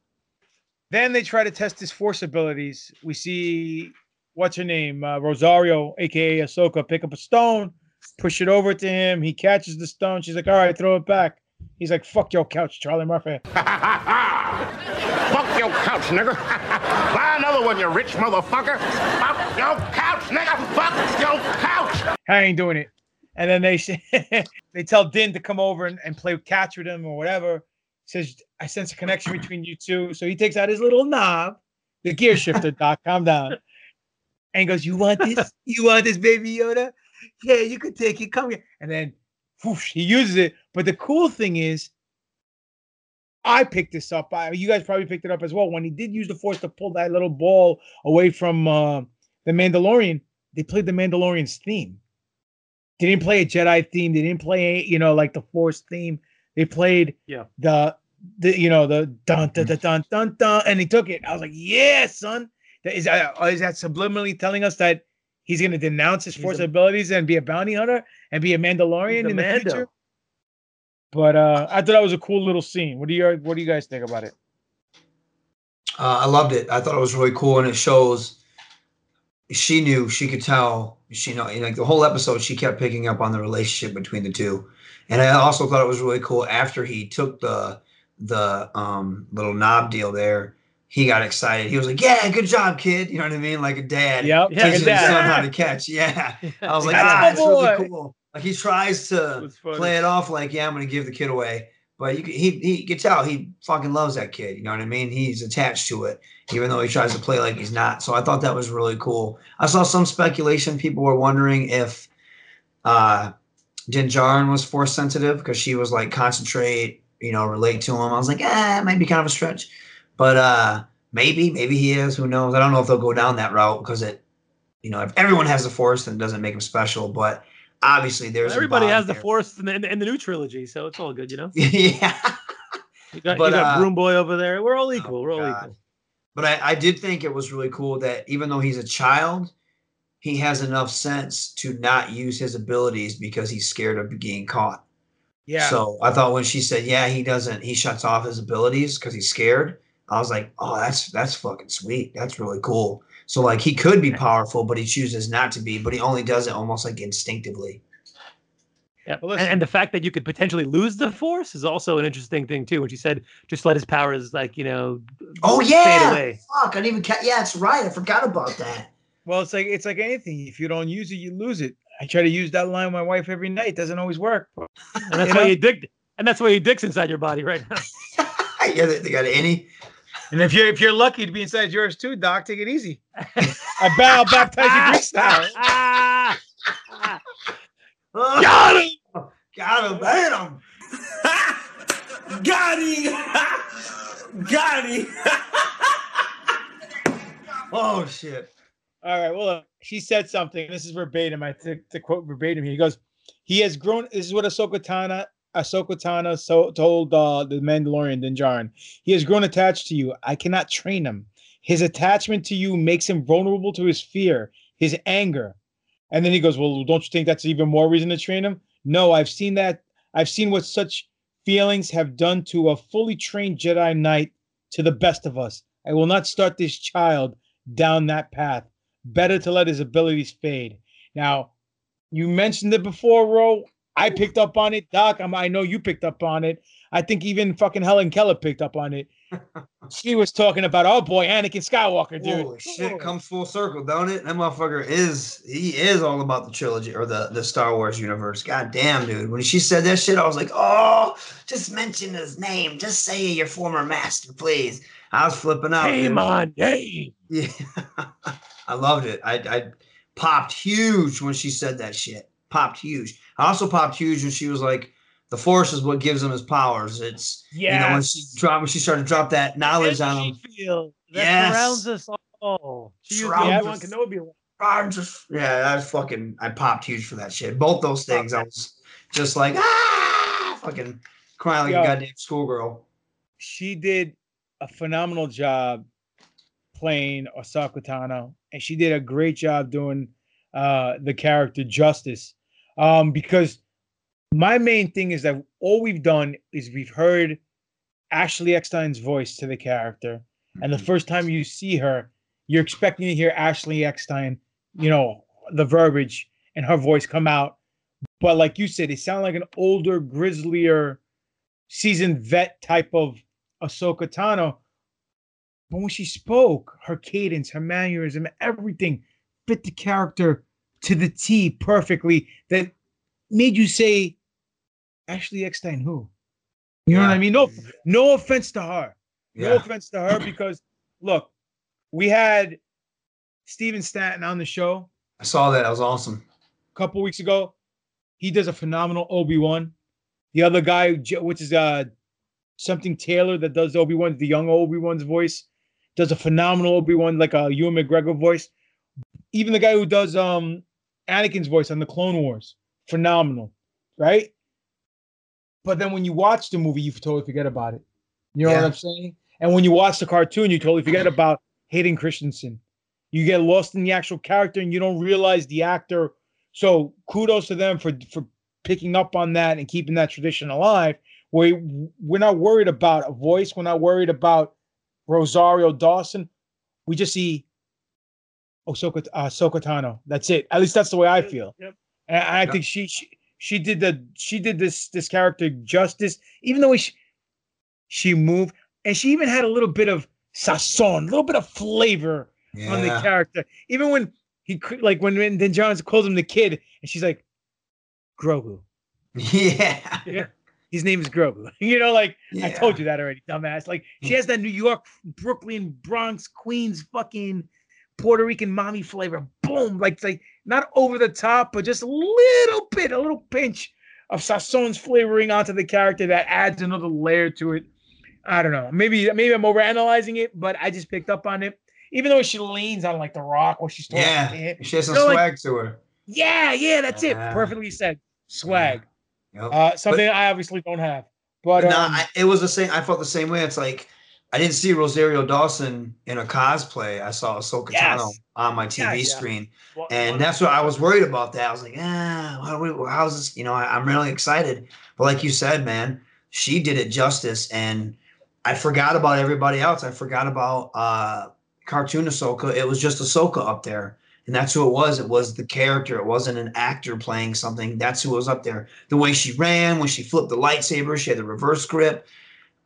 then they try to test his force abilities. We see what's her name, uh, Rosario, aka Ahsoka, pick up a stone, push it over to him. He catches the stone. She's like, "All right, throw it back." He's like, "Fuck your couch, Charlie Murphy." Fuck your couch, nigga. Buy another one, you rich motherfucker. Your couch, nigga. Fuck your couch. I ain't doing it. And then they they tell Din to come over and, and play catch with him or whatever. Says I sense a connection between you two. So he takes out his little knob, the gear shifter. Doc, calm down. And goes, "You want this? You want this, baby Yoda? Yeah, you can take it. Come here." And then, whoosh, he uses it. But the cool thing is, I picked this up. I, you guys probably picked it up as well. When he did use the Force to pull that little ball away from uh, the Mandalorian, they played the Mandalorian's theme. They didn't play a Jedi theme. They didn't play, you know, like the Force theme. They played Yeah. the, the you know, the dun dun dun dun dun dun, and he took it. I was like, yeah, son. That is that is that subliminally telling us that he's going to denounce his He's Force a- abilities and be a bounty hunter and be a Mandalorian a in the Mando. future? But uh, I thought that was a cool little scene. What do you what do you guys think about it? Uh, I loved it. I thought it was really cool, and it shows. She knew. She could tell. She know. Like the whole episode, she kept picking up on the relationship between the two, and I also thought it was really cool after he took the the um little knob deal there. He got excited. He was like, "Yeah, good job, kid." You know what I mean? Like a dad Yep. Yeah, teaching his son how to catch. Yeah, I was like, "Ah, really cool." Like he tries to play it off like, "Yeah, I'm going to give the kid away," but you can, he he can tell he fucking loves that kid. You know what I mean? He's attached to it, even though he tries to play like he's not. So I thought that was really cool. I saw some speculation. People were wondering if uh, Din Djarin was force sensitive because she was like concentrate, you know, relate to him. I was like, ah, it might be kind of a stretch, but uh, Maybe, maybe he is. Who knows? I don't know if they'll go down that route because it, you know, if everyone has the Force, then it doesn't make him special. But obviously, there's a Everybody has the there. Force in the, in the, in the new trilogy, so it's all good, you know. yeah. You got, But, you got uh, Broom Boy over there. We're all equal. We're all God. equal. But I, I did think it was really cool that even though he's a child, he has enough sense to not use his abilities because he's scared of being caught. Yeah. So I thought when she said, "Yeah, he doesn't," he shuts off his abilities because he's scared. I was like, "Oh, that's that's fucking sweet. That's really cool." So like he could be powerful, but he chooses not to be. But he only does it almost like instinctively. Yeah. Well, and, and the fact that you could potentially lose the Force is also an interesting thing too. When she said, "Just let his powers, like you know, Oh fade yeah, away." fuck! I didn't even. Ca- yeah, it's right. I forgot about that. Well, it's like it's like anything. If you don't use it, you lose it. I try to use that line with my wife every night. It doesn't always work. And that's You why know? you dig. And that's why you dick's inside your body right now. yeah, they, they got any. And if you're if you're lucky to be inside yours too, Doc, take it easy. I bow baptize you Greek style. Ah! Got him! Got him! Bam! Got him! Got him! Oh shit! All right. Well, she said something. This is verbatim. I took to quote verbatim. He goes, "He has grown." This is what Ahsoka Tano, Ahsoka Tano so, told uh, the Mandalorian Din Djarin. He has grown attached to you. I cannot train him. His attachment to you makes him vulnerable to his fear, his anger. And then he goes, "Well, don't you think that's even more reason to train him?" No, I've seen that. I've seen what such feelings have done to a fully trained Jedi Knight to the best of us. I will not start this child down that path. Better to let his abilities fade. Now, you mentioned it before, Ro. I picked up on it. Doc, I'm, I know you picked up on it. I think even fucking Helen Keller picked up on it. she was talking about, oh boy, Anakin Skywalker, dude. Holy shit! Comes full circle, don't it? That motherfucker is he is all about the trilogy or the the Star Wars universe. God damn, dude! When she said that shit, I was like, oh, just mention his name. Just say your former master, please. I was flipping out. Shame on. Yeah, I loved it. I, I popped huge when she said that shit. Popped huge. I also popped huge when she was like, "The Force is what gives him his powers." It's you know when she dropped when she started to drop that knowledge on him. Field that Yes. surrounds us all. She Surrounds us. Kenobi. I'm just yeah, I was fucking I popped huge for that shit. Both those things, I was just like ah, fucking crying like Yo. a goddamn schoolgirl. she did a phenomenal job playing Ahsoka Tano, and she did a great job doing uh, the character justice. Um, because my main thing is that all we've done is we've heard Ashley Eckstein's voice to the character, and the first time you see her, you're expecting to hear Ashley Eckstein, you know, the verbiage and her voice come out. But like you said, it sounded like an older, grizzlier, seasoned vet type of Ahsoka Tano. But when she spoke, her cadence, her mannerism, everything fit the character to the T perfectly. That made you say, Ashley Eckstein, who? You know what I mean? No, no offense to her. No Yeah. offense to her because look, we had Stephen Stanton on the show I saw that. That was awesome. a couple weeks ago. He does a phenomenal Obi Wan. The other guy, which is uh something Taylor that does Obi Wan, the young Obi Wan's voice, does a phenomenal Obi Wan, like a Ewan McGregor voice. Even the guy who does um Anakin's voice on the Clone Wars, phenomenal, right? But then when you watch the movie, you totally forget about it. You know what I'm saying? And when you watch the cartoon, you totally forget about Hayden Christensen. You get lost in the actual character and you don't realize the actor. So kudos to them for for picking up on that and keeping that tradition alive. We we're not worried about a voice. We're not worried about Rosario Dawson. We just see Ahsoka uh, Ahsoka Tano. That's it. At least that's the way I feel. Yep. And I Yep. think she, she she did the she did this this character justice. Even though she she moved and she even had a little bit of sazon, a little bit of flavor on the character. Even when he like when, when then John calls him the kid, and she's like, Grogu. Yeah. His name is Grogu. you know, like I told you that already, dumbass. Like she has that New York, Brooklyn, Bronx, Queens, fucking Puerto Rican mommy flavor. Boom, like like not over the top, but just a little bit, a little pinch of Sazon's flavoring onto the character that adds another layer to it. I don't know. Maybe maybe I'm overanalyzing it, but I just picked up on it. Even though she leans on like the rock when she's talking. Yeah, she has some You know, like- swag to her. yeah, yeah, that's it. Perfectly said. Swag. Yep. Uh, something I obviously don't have. But But no, um, I, it was the same. I felt the same way. It's like I didn't see Rosario Dawson in a cosplay. I saw Ahsoka Yes. Tano on my TV yeah. screen, well, and well, that's what I was worried about. That I was like, ah, how do we, how's this? You know, I, I'm really excited. But like you said, man, she did it justice, and I forgot about everybody else. I forgot about uh cartoon Ahsoka. It was just Ahsoka up there. And that's who it was. It was the character. It wasn't an actor playing something. That's who was up there. The way she ran, when she flipped the lightsaber, she had the reverse grip.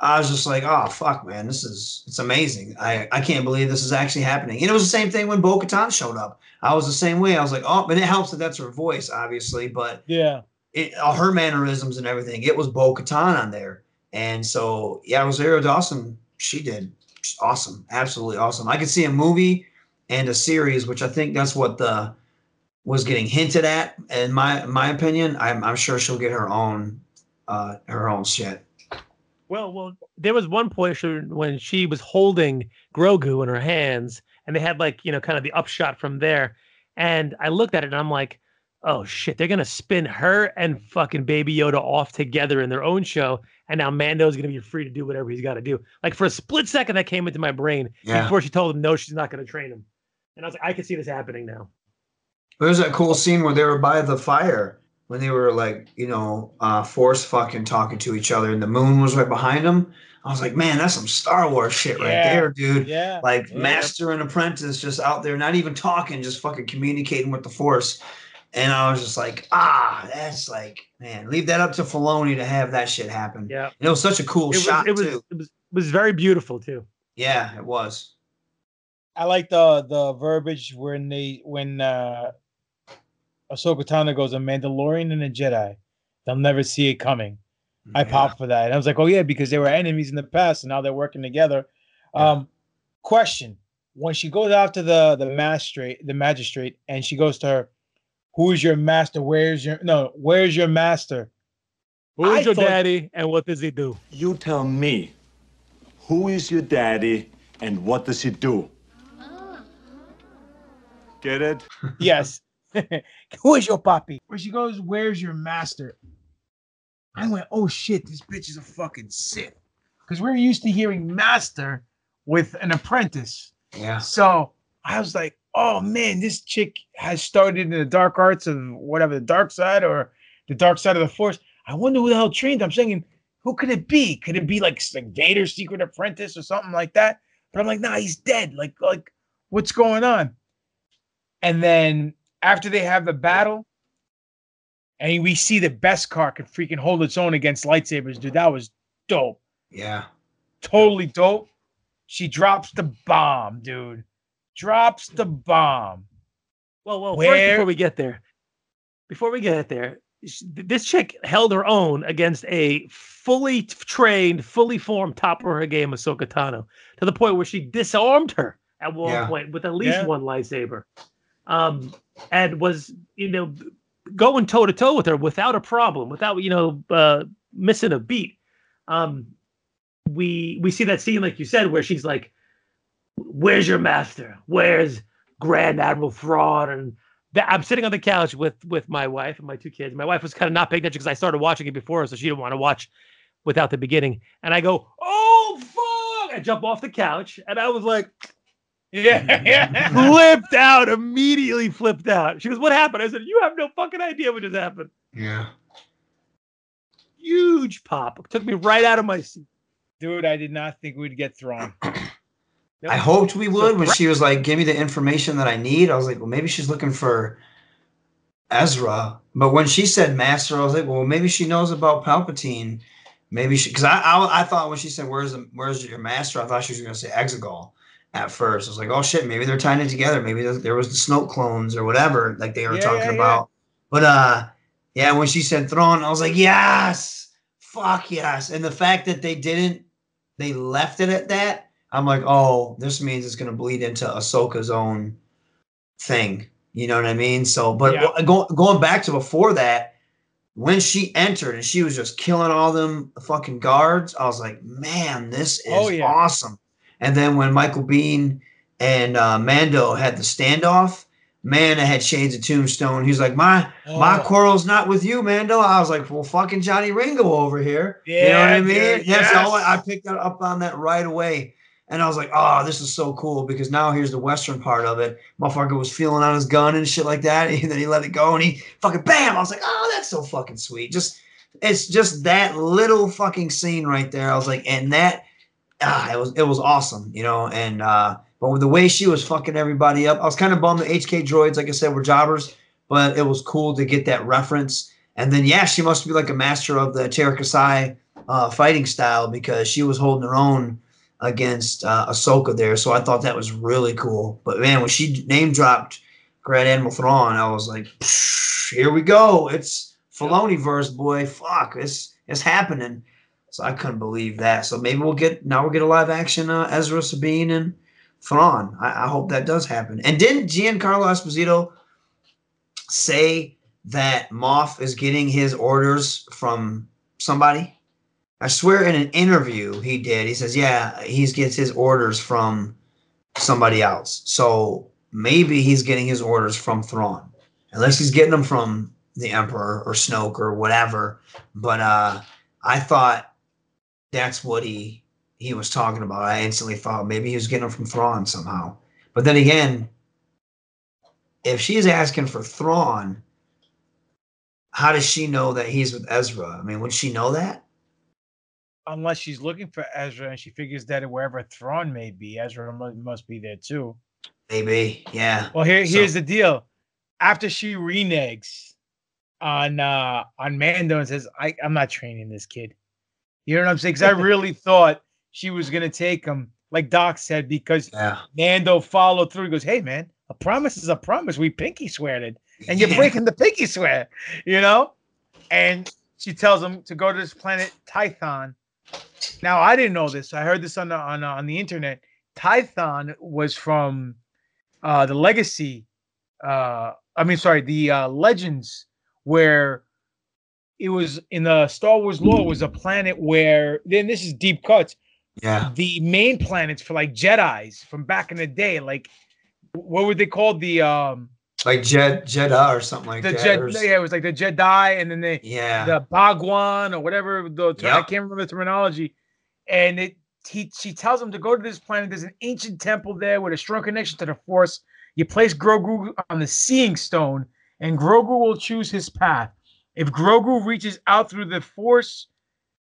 I was just like, oh fuck, man, this is it's amazing. I, I can't believe this is actually happening. And it was the same thing when Bo Katan showed up. I was the same way. I was like, oh, and it helps that that's her voice, obviously, but yeah. it, all her mannerisms and everything. It was Bo Katan on there. And so yeah, Rosario Dawson, she did She's awesome. Absolutely awesome. I could see a movie and a series, which I think that's what the was getting hinted at. In my my opinion, I'm I'm sure she'll get her own uh her own shit. Well, well, there was one point when she was holding Grogu in her hands, and they had like you know kind of the upshot from there, and I looked at it and I'm like, oh shit, they're gonna spin her and fucking Baby Yoda off together in their own show, and now Mando's gonna be free to do whatever he's got to do. Like for a split second, that came into my brain Yeah. before she told him no, she's not gonna train him, and I was like, I can see this happening now. There's that cool scene where they were by the fire when they were like, you know, uh force fucking talking to each other and the moon was right behind them. I was like, man, that's some Star Wars shit right there, dude. Yeah. Like Yeah. master and apprentice just out there, not even talking, just fucking communicating with the force. And I was just like, ah, that's like, man, leave that up to Filoni to have that shit happen. Yeah, And it was such a cool it was, shot it was, too. it was, it was very beautiful too. Yeah, it was. I like the the verbiage when they when uh Ahsoka Tano goes a Mandalorian and a Jedi. They'll never see it coming. I Yeah. popped for that. And I was like, oh yeah, because they were enemies in the past and now they're working together. Um question. When she goes after the the magistrate, the magistrate, and she goes to her, Who is your master? Where's your no, where's your master? Who's your thought- daddy and what does he do? You tell me, who is your daddy and what does he do? Get it? Yes. Who is your papi? Where she goes, Where's your master? I went, Oh shit, this bitch is a fucking Sith. Because we're used to hearing master with an apprentice. Yeah. So I was like, Oh man, this chick has started in the dark arts of whatever, the dark side or the dark side of the force. I wonder who the hell trained. her. I'm saying, who could it be? Could it be like, like Vader's secret apprentice or something like that? But I'm like, nah, he's dead. Like, like, what's going on? And then after they have the battle, and we see the beskar could freaking hold its own against lightsabers, dude. That was dope. Yeah. Totally dope. She drops the bomb, dude. Drops the bomb. Well, well, first before we get there, before we get there, this chick held her own against a fully trained, fully formed, top of her game Ahsoka Tano to the point where she disarmed her at one Yeah. point with at least Yeah. one lightsaber, um, and was you know going toe to toe with her without a problem, without you know uh, missing a beat. Um, we we see that scene like you said where she's like, "Where's your master? Where's Grand Admiral Thrawn?" And I'm sitting on the couch with with my wife and my two kids. My wife was kind of not paying attention because I started watching it before, so she didn't want to watch without the beginning. And I go, "Oh fuck!" I jump off the couch, and I was like, Yeah, yeah. flipped out immediately. Flipped out. She goes, "What happened?" I said, "You have no fucking idea what just happened." Yeah. Huge pop. Took me right out of my seat. Dude, I did not think we'd get Thrawn. I hoped we would when she was like, give me the information that I need. I was like, well, maybe she's looking for Ezra. But when she said master, I was like, well, maybe she knows about Palpatine. Maybe she, because I, I I thought when she said, where's the, where's your master? I thought she was going to say Exegol at first. I was like, oh shit, maybe they're tying it together. Maybe there, was the Snoke clones or whatever, like they were Yeah, talking yeah, yeah. about. But uh, yeah, when she said Thrawn, I was like, yes, fuck yes. And the fact that they didn't, they left it at that. I'm like, oh, this means it's gonna bleed into Ahsoka's own thing. You know what I mean? So, but Yeah. go, going back to before that, when she entered and she was just killing all them fucking guards, I was like, man, this is Oh, yeah. awesome. And then when Michael Biehn and uh, Mando had the standoff, man, I had shades of Tombstone. He's like, my my Oh. quarrel's not with you, Mando. I was like, well, fucking Johnny Ringo over here. Yeah, you know what I mean? dude, yes. I picked up on that right away. And I was like, oh, this is so cool because now here's the Western part of it. Motherfucker was feeling on his gun and shit like that. And then he let it go and he fucking bam. I was like, oh, that's so fucking sweet. Just, it's just that little fucking scene right there. I was like, and that, ah, it was, it was awesome, you know? And, uh, but with the way she was fucking everybody up, I was kind of bummed the HK droids, like I said, were jobbers, but it was cool to get that reference. And then, yeah, she must be like a master of the Teräs Käsi uh, fighting style because she was holding her own against uh, Ahsoka there. So I thought that was really cool. But man, when she name dropped Grand Admiral Thrawn, I was like, here we go. It's Filoni verse, boy. Fuck, it's it's happening. So I couldn't believe that. So maybe we'll get now we'll get a live action uh, Ezra Sabine and Thrawn. I, I hope that does happen. And didn't Giancarlo Esposito say that Moff is getting his orders from somebody? I swear in an interview he did. He says, yeah, he gets his orders from somebody else. So maybe he's getting his orders from Thrawn. Unless he's getting them from the Emperor or Snoke or whatever. But uh I thought that's what he he was talking about. I instantly thought maybe he was getting them from Thrawn somehow. But then again, if she's asking for Thrawn, how does she know that he's with Ezra? I mean, would she know that? Unless she's looking for Ezra and she figures that wherever Thrawn may be, Ezra mu- must be there too. Maybe, yeah. Well, here, So- here's the deal. After she reneges on uh on Mando and says, I, I'm not training this kid. You know what I'm saying? Because I really thought she was gonna take him, like Doc said, because Yeah. Mando followed through. He goes, Hey man, a promise is a promise. We pinky sweared it. And you're Yeah. breaking the pinky swear, you know? And she tells him to go to this planet Tython. Now I didn't know this. I heard this on the on, uh, on the internet. Tython was from uh the legacy uh I mean sorry, the uh legends where it was in the Star Wars lore was a planet where then this is deep cuts. Yeah. The main planets for like Jedi's from back in the day, like what were they called? The um Like Jed Jeddah or something like the that. Jed or yeah, it was like the Jedi and then they yeah. the Bhagwan or whatever the ter- I Yep. can't remember the terminology. And it he she tells him to go to this planet. There's an ancient temple there with a strong connection to the Force. You place Grogu on the Seeing Stone, and Grogu will choose his path. If Grogu reaches out through the Force,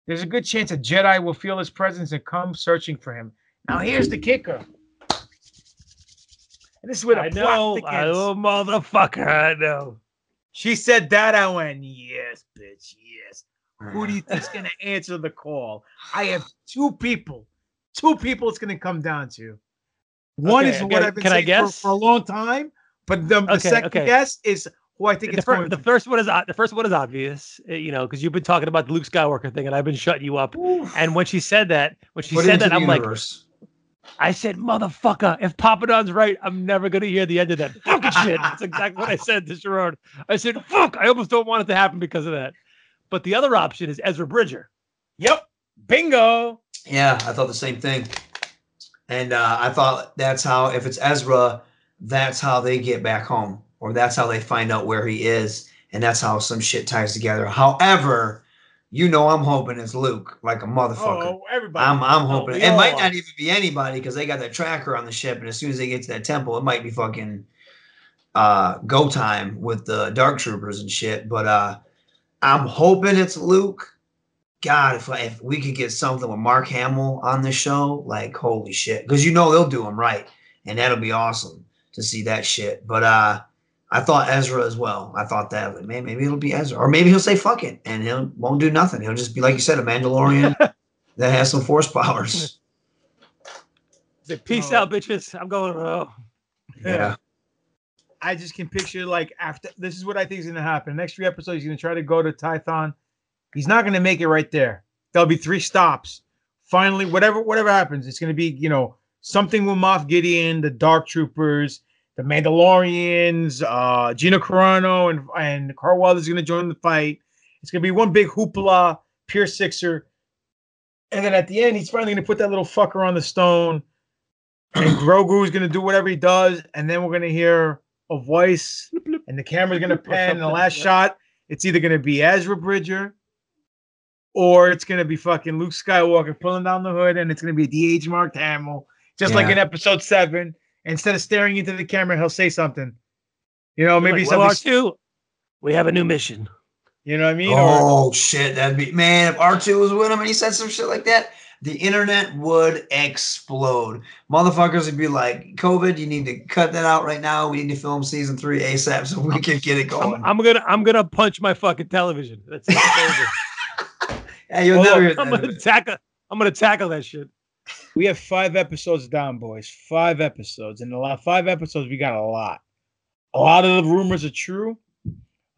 there's a good chance a Jedi will feel his presence and come searching for him. Now here's the kicker. And this is where the I know. I know, motherfucker. I know. She said that. I went, yes, bitch, yes. Who do you think's gonna answer the call? I have two people. Two people it's gonna come down to. One Okay, is what I've been can I saying for- guess? For, a long time, but the, the Okay, second okay. guess is who I think The, it's fir- going the to. first one is o- the first one is obvious, uh, you know, because you've been talking about the Luke Skywalker thing, and I've been shutting you up. And when she said that, when she Put said that, I'm like. I said, motherfucker, if Papa Don's right, I'm never gonna hear the end of that fucking shit. That's exactly what I said to Sharon. I said, fuck, I almost don't want it to happen because of that. But the other option is Ezra Bridger. Yep, bingo. Yeah, I thought the same thing. And uh, I thought that's how, if it's Ezra, that's how they get back home, or that's how they find out where he is, and that's how some shit ties together. However, you know, I'm hoping it's Luke, like a motherfucker. Oh, everybody. I'm, I'm Oh, hoping we it might not even be anybody because they got that tracker on the ship, and as soon as they get to that temple, it might be fucking uh, go time with the dark troopers and shit. But uh, I'm hoping it's Luke. God, if if we could get something with Mark Hamill on this show, like holy shit, because you know they'll do him right, and that'll be awesome to see that shit. But uh, I thought Ezra as well. I thought that like, man, maybe it'll be Ezra, or maybe he'll say fuck it and he'll won't do nothing. He'll just be like you said, a Mandalorian that has some force powers. Say, Peace Oh. out, bitches. I'm going. Oh. Yeah. I just can picture like after this is what I think is gonna happen. Next three episodes, he's gonna try to go to Tython. He's not gonna make it right there. There'll be three stops. Finally, whatever whatever happens, it's gonna be you know something with Moff Gideon, the Dark Troopers, the Mandalorians, uh, Gina Carano and and Carl Weathers gonna join the fight, It's gonna be one big hoopla, pure sixer. And then at the end, he's finally gonna put that little fucker on the stone. And Grogu is gonna do whatever he does, and then we're gonna hear a voice, and the camera's gonna pan. And the last shot, it's either gonna be Ezra Bridger, or it's gonna be fucking Luke Skywalker pulling down the hood, and it's gonna be DH Mark Hamill, just like in Episode Seven. Instead of staring into the camera, he'll say something. You know, maybe Like, well. R2, we have a new mission. You know what I mean? Or, Oh shit, that'd be man. If R2 was with him and he said some shit like that, the internet would explode. Motherfuckers would be like, COVID, you need to cut that out right now. We need to film season three ASAP so we can get it going. I'm, I'm gonna I'm gonna punch my fucking television. That's it. It's yeah, you'll Hold never on, hear I'm gonna tackle I'm gonna tackle that shit. We have five episodes down, boys. Five episodes. In the last five episodes, we got a lot. A lot of the rumors are true.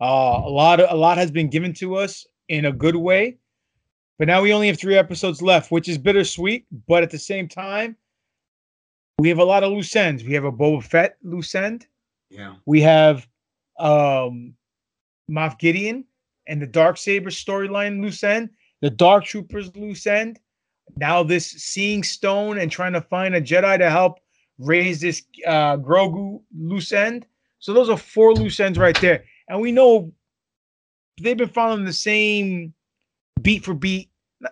Uh, a lot of a lot has been given to us in a good way. But now we only have three episodes left, which is bittersweet. But at the same time, we have a lot of loose ends. We have a Boba Fett loose end. Yeah. We have um Moff Gideon and the Dark Saber storyline loose end, the Dark Troopers loose end. Now this seeing stone and trying to find a Jedi to help raise this uh Grogu loose end. So those are four loose ends right there. And we know they've been following the same beat for beat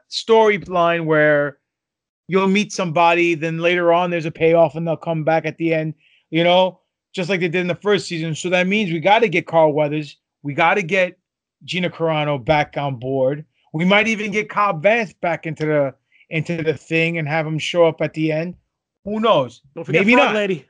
storyline where you'll meet somebody, then later on there's a payoff and they'll come back at the end, you know, just like they did in the first season. So that means we got to get Carl Weathers, we got to get Gina Carano back on board. We might even get Cobb Vance back into the into the thing and have him show up at the end. Who knows? Don't forget Maybe Frog not. Lady.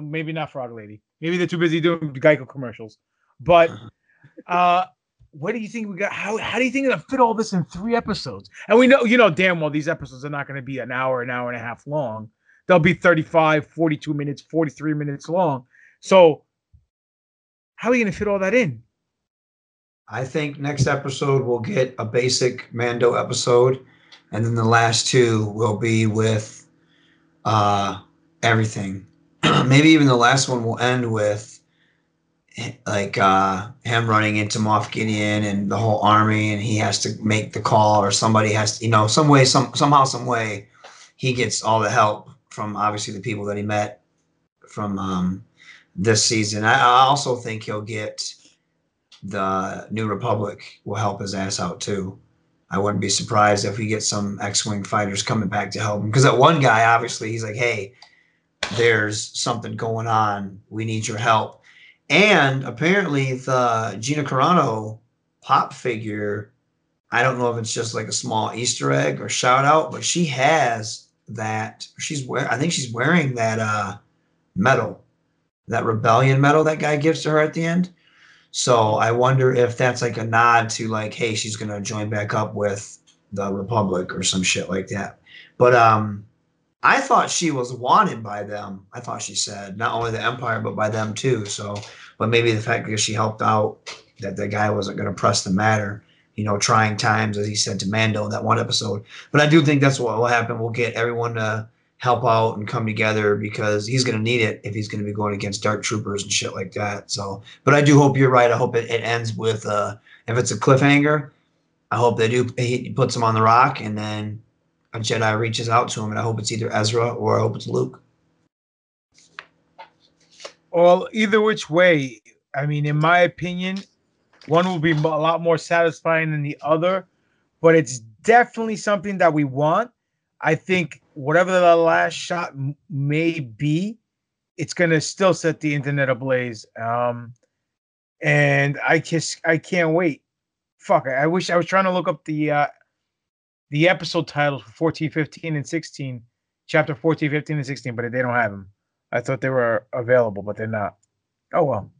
Maybe not Frog Lady. Maybe they're too busy doing Geico commercials. But uh what do you think we got? How how do you think they're gonna fit all this in three episodes? And we know, you know, damn well these episodes are not gonna be an hour, an hour and a half long. They'll be 35, 42 minutes, 43 minutes long. So how are you gonna fit all that in? I think next episode we'll get a basic Mando episode, and then the last two will be with uh everything. Maybe even the last one will end with like uh him running into Moff Gideon and the whole army, and he has to make the call, or somebody has to, you know, some way, some somehow, some way, he gets all the help from obviously the people that he met from um this season. I, I also think he'll get the New Republic will help his ass out too. I wouldn't be surprised if we get some X-wing fighters coming back to help him because that one guy, obviously, he's like, "Hey, there's something going on. We need your help." And apparently, the Gina Carano pop figure, I don't know if it's just like a small Easter egg or shout out, but she has that. She's wearing. I think she's wearing that uh, medal, that rebellion medal that guy gives to her at the end. So I wonder if that's like a nod to like, hey, she's gonna join back up with the Republic or some shit like that. But um, I thought she was wanted by them. I thought she said not only the Empire but by them too. So, but maybe the fact that she helped out that the guy wasn't gonna press the matter. You know, trying times as he said to Mando in that one episode. But I do think that's what will happen. We'll get everyone to help out and come together because he's going to need it if he's going to be going against dark troopers and shit like that. So, but I do hope you're right. I hope it, it ends with uh if it's a cliffhanger, I hope they do he puts him on the rock and then a Jedi reaches out to him and I hope it's either Ezra or I hope it's Luke. Well, either which way, I mean, in my opinion, one will be a lot more satisfying than the other, but it's definitely something that we want. I think whatever the last shot may be, it's gonna still set the internet ablaze. Um, and I just I can't wait. Fuck, I wish I was trying to look up the uh, the episode titles for 14, 15, and 16, chapter 14, 15, and 16, but they don't have them. I thought they were available, but they're not. Oh well.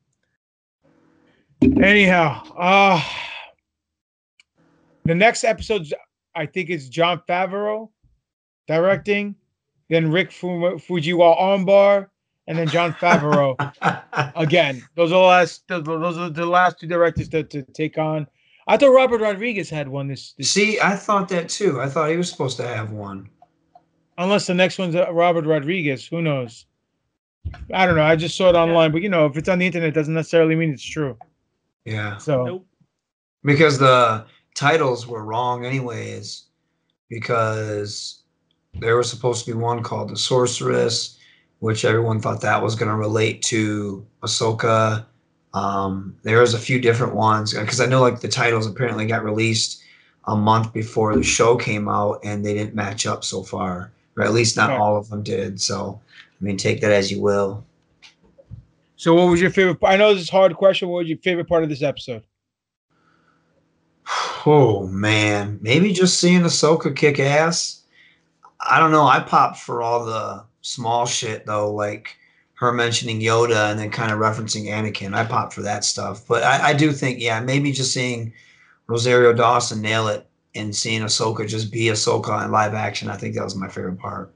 Anyhow, uh the next episode I think is Jon Favreau directing, then Rick Fu- Fujiwara armbar, and then Jon Favreau again. Those are the last. Those those are the last two directors to, to take on. I thought Robert Rodriguez had one this, this. See, I thought that too. I thought he was supposed to have one. Unless the next one's uh, Robert Rodriguez, who knows? I don't know. I just saw it online, but you know, if it's on the internet, it doesn't necessarily mean it's true. Yeah. So Nope. because the titles were wrong anyways because there was supposed to be one called the sorceress which everyone thought that was going to relate to ahsoka um, there was a few different ones because i know like the titles apparently got released a month before the show came out and they didn't match up so far or at least not Right. all of them did so i mean take that as you will So, what was your favorite? I know this is a hard question. What was your favorite part of this episode? Oh man, maybe just seeing Ahsoka kick ass. I don't know. I popped for all the small shit though, like her mentioning Yoda and then kind of referencing Anakin. I popped for that stuff. But I, I do think, yeah, maybe just seeing Rosario Dawson nail it and seeing Ahsoka just be Ahsoka in live action. I think that was my favorite part.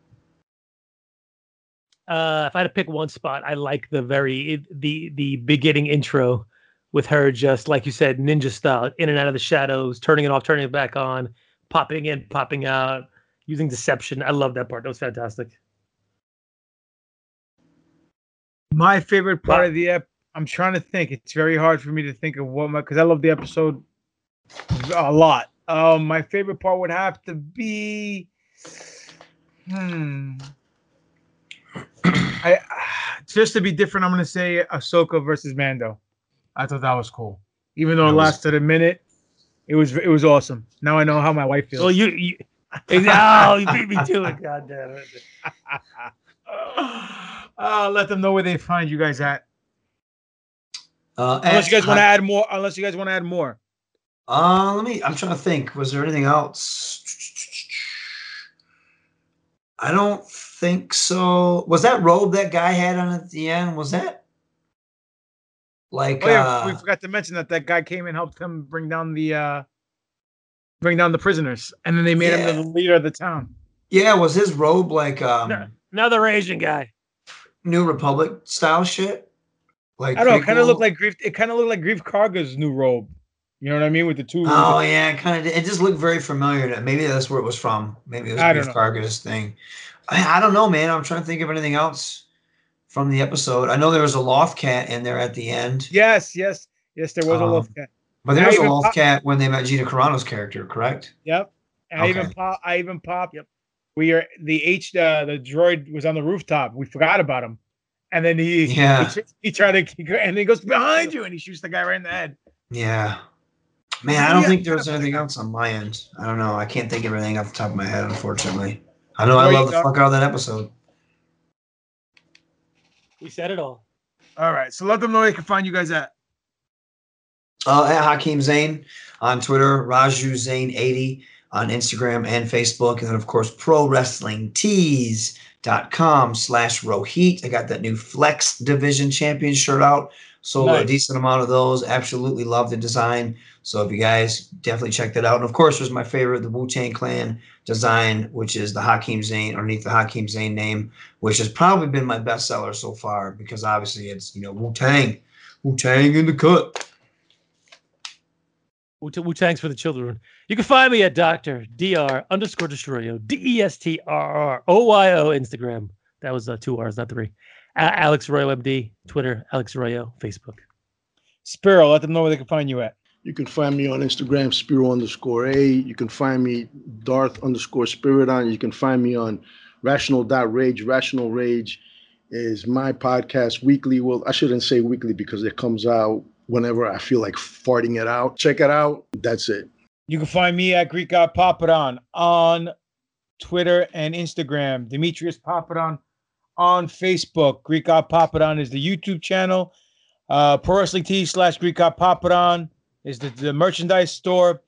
Uh, if I had to pick one spot, I like the very the the beginning intro with her just like you said, ninja style, in and out of the shadows, turning it off, turning it back on, popping in, popping out, using deception. I love that part. That was fantastic. My favorite part of the ep. I'm trying to think. It's very hard for me to think of what my because I love the episode a lot. Um, my favorite part would have to be, hmm. I just to be different, I'm gonna say Ahsoka versus Mando. I thought that was cool, even though it That was- lasted a minute. It was it was awesome. Now I know how my wife feels. Well, you, you oh, you beat me to it. God damn it. uh, let them know where they find you guys at. Uh, Unless you guys want to add more. Unless you guys want to add more. Uh, let me. I'm trying to think. Was there anything else? I don't think so. Was that robe that guy had on at the end? Was that like? Oh yeah, uh, we forgot to mention that that guy came and helped him bring down the uh bring down the prisoners, and then they made him the leader of the town. yeah, was his robe like um Another Asian guy. New Republic style shit? Like I don't know. Kind of prequel? looked like Greef. It kind of looked like Greef Karga's new robe. You know what I mean with the two. Oh yeah, kind of. It just looked very familiar. To, maybe that's where it was from. Maybe it was I don't Greef. Karga's thing. I, I don't know, man. I'm trying to think of anything else from the episode. I know there was a Loth-cat in there at the end. Yes, yes, yes. There was a Um, Loth-cat. But there was a even loft pop- cat when they met Gina Carano's character, correct? Yep. And I even pop. I even popped. Yep. We are the H. Uh, the droid was on the rooftop. We forgot about him, and then he Yeah. he, he tried to and he goes behind you and he shoots the guy right in the head. Yeah. Man, I don't think there's anything else on my end. I don't know. I can't think of anything off the top of my head, unfortunately. I know I love the got- fuck out of that episode. We said it all. All right, so let them know where they can find you guys at. Uh, at Hakeem Zane on Twitter, Raju Zane 80 on Instagram and Facebook, and then of course Pro Wrestling Tees.com slash Rohit. I got that new Flex Division Champion shirt out. So a decent amount of those. Absolutely love the design. So if you guys definitely check that out. And of course, there's my favorite, the Wu Tang Clan design, which is the Hakeem Zane underneath the Hakeem Zane name, which has probably been my bestseller so far because obviously it's you know Wu Tang, Wu Tang in the cut. Wu Wu Tang's for the children. You can find me at Doctor Dr underscore Destroyo D E S T R R O Y O Instagram. That was uh, two R's, not three. A- Alex Royo MD, Twitter, Alex Royo, Facebook. Spiro, let them know where they can find you at. You can find me on Instagram, Spiro underscore A. You can find me Darth underscore Spirit on. You can find me on Rational dot Rage. Rational Rage is my podcast weekly. Well, I shouldn't say weekly because it comes out whenever I feel like farting it out. Check it out. That's it. You can find me at Greek God Papadon on Twitter and Instagram. Demetrius Papadon on Facebook. Greek God Papadon is the YouTube channel. Uh, Pro Wrestling T slash Greek God Papadon is the, the merchandise store.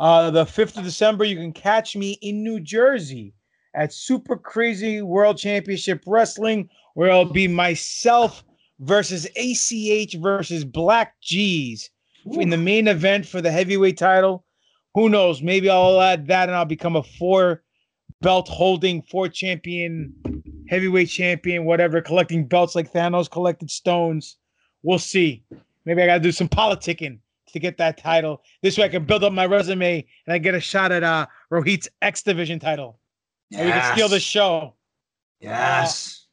Uh, the 5th of December, you can catch me in New Jersey at Super Crazy World Championship Wrestling, where I'll be myself versus ACH versus Black G's in the main event for the heavyweight title. Who knows? Maybe I'll add that and I'll become a four belt holding, four champion, heavyweight champion, whatever, collecting belts like Thanos collected stones. We'll see. Maybe I got to do some politicking to get that title. This way I can build up my resume and I get a shot at uh, Rohit's X Division title. And we can steal the show. Yes.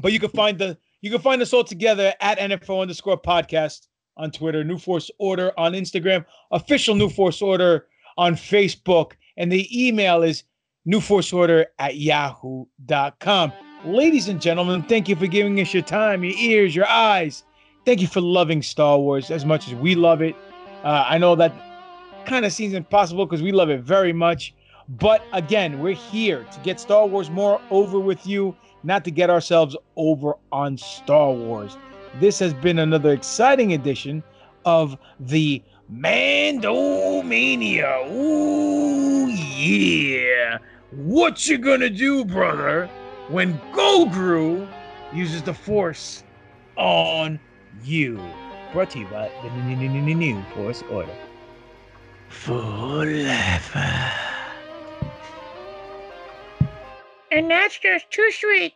But you can find the you can find us all together at NFL underscore podcast on Twitter, New Force Order on Instagram, official New Force Order on Facebook, and the email is newforceorder at yahoo.com. Ladies and gentlemen, thank you for giving us your time, your ears, your eyes. Thank you for loving Star Wars as much as we love it. Uh, I know that kind of seems impossible because we love it very much. But again, we're here to get Star Wars more over with you, not to get ourselves over on Star Wars. This has been another exciting edition of the Mandomania. Ooh, yeah. What you gonna do, brother, when Grogu uses the Force on you? Brought to you by the New Force Order. Forever. And that's just too sweet.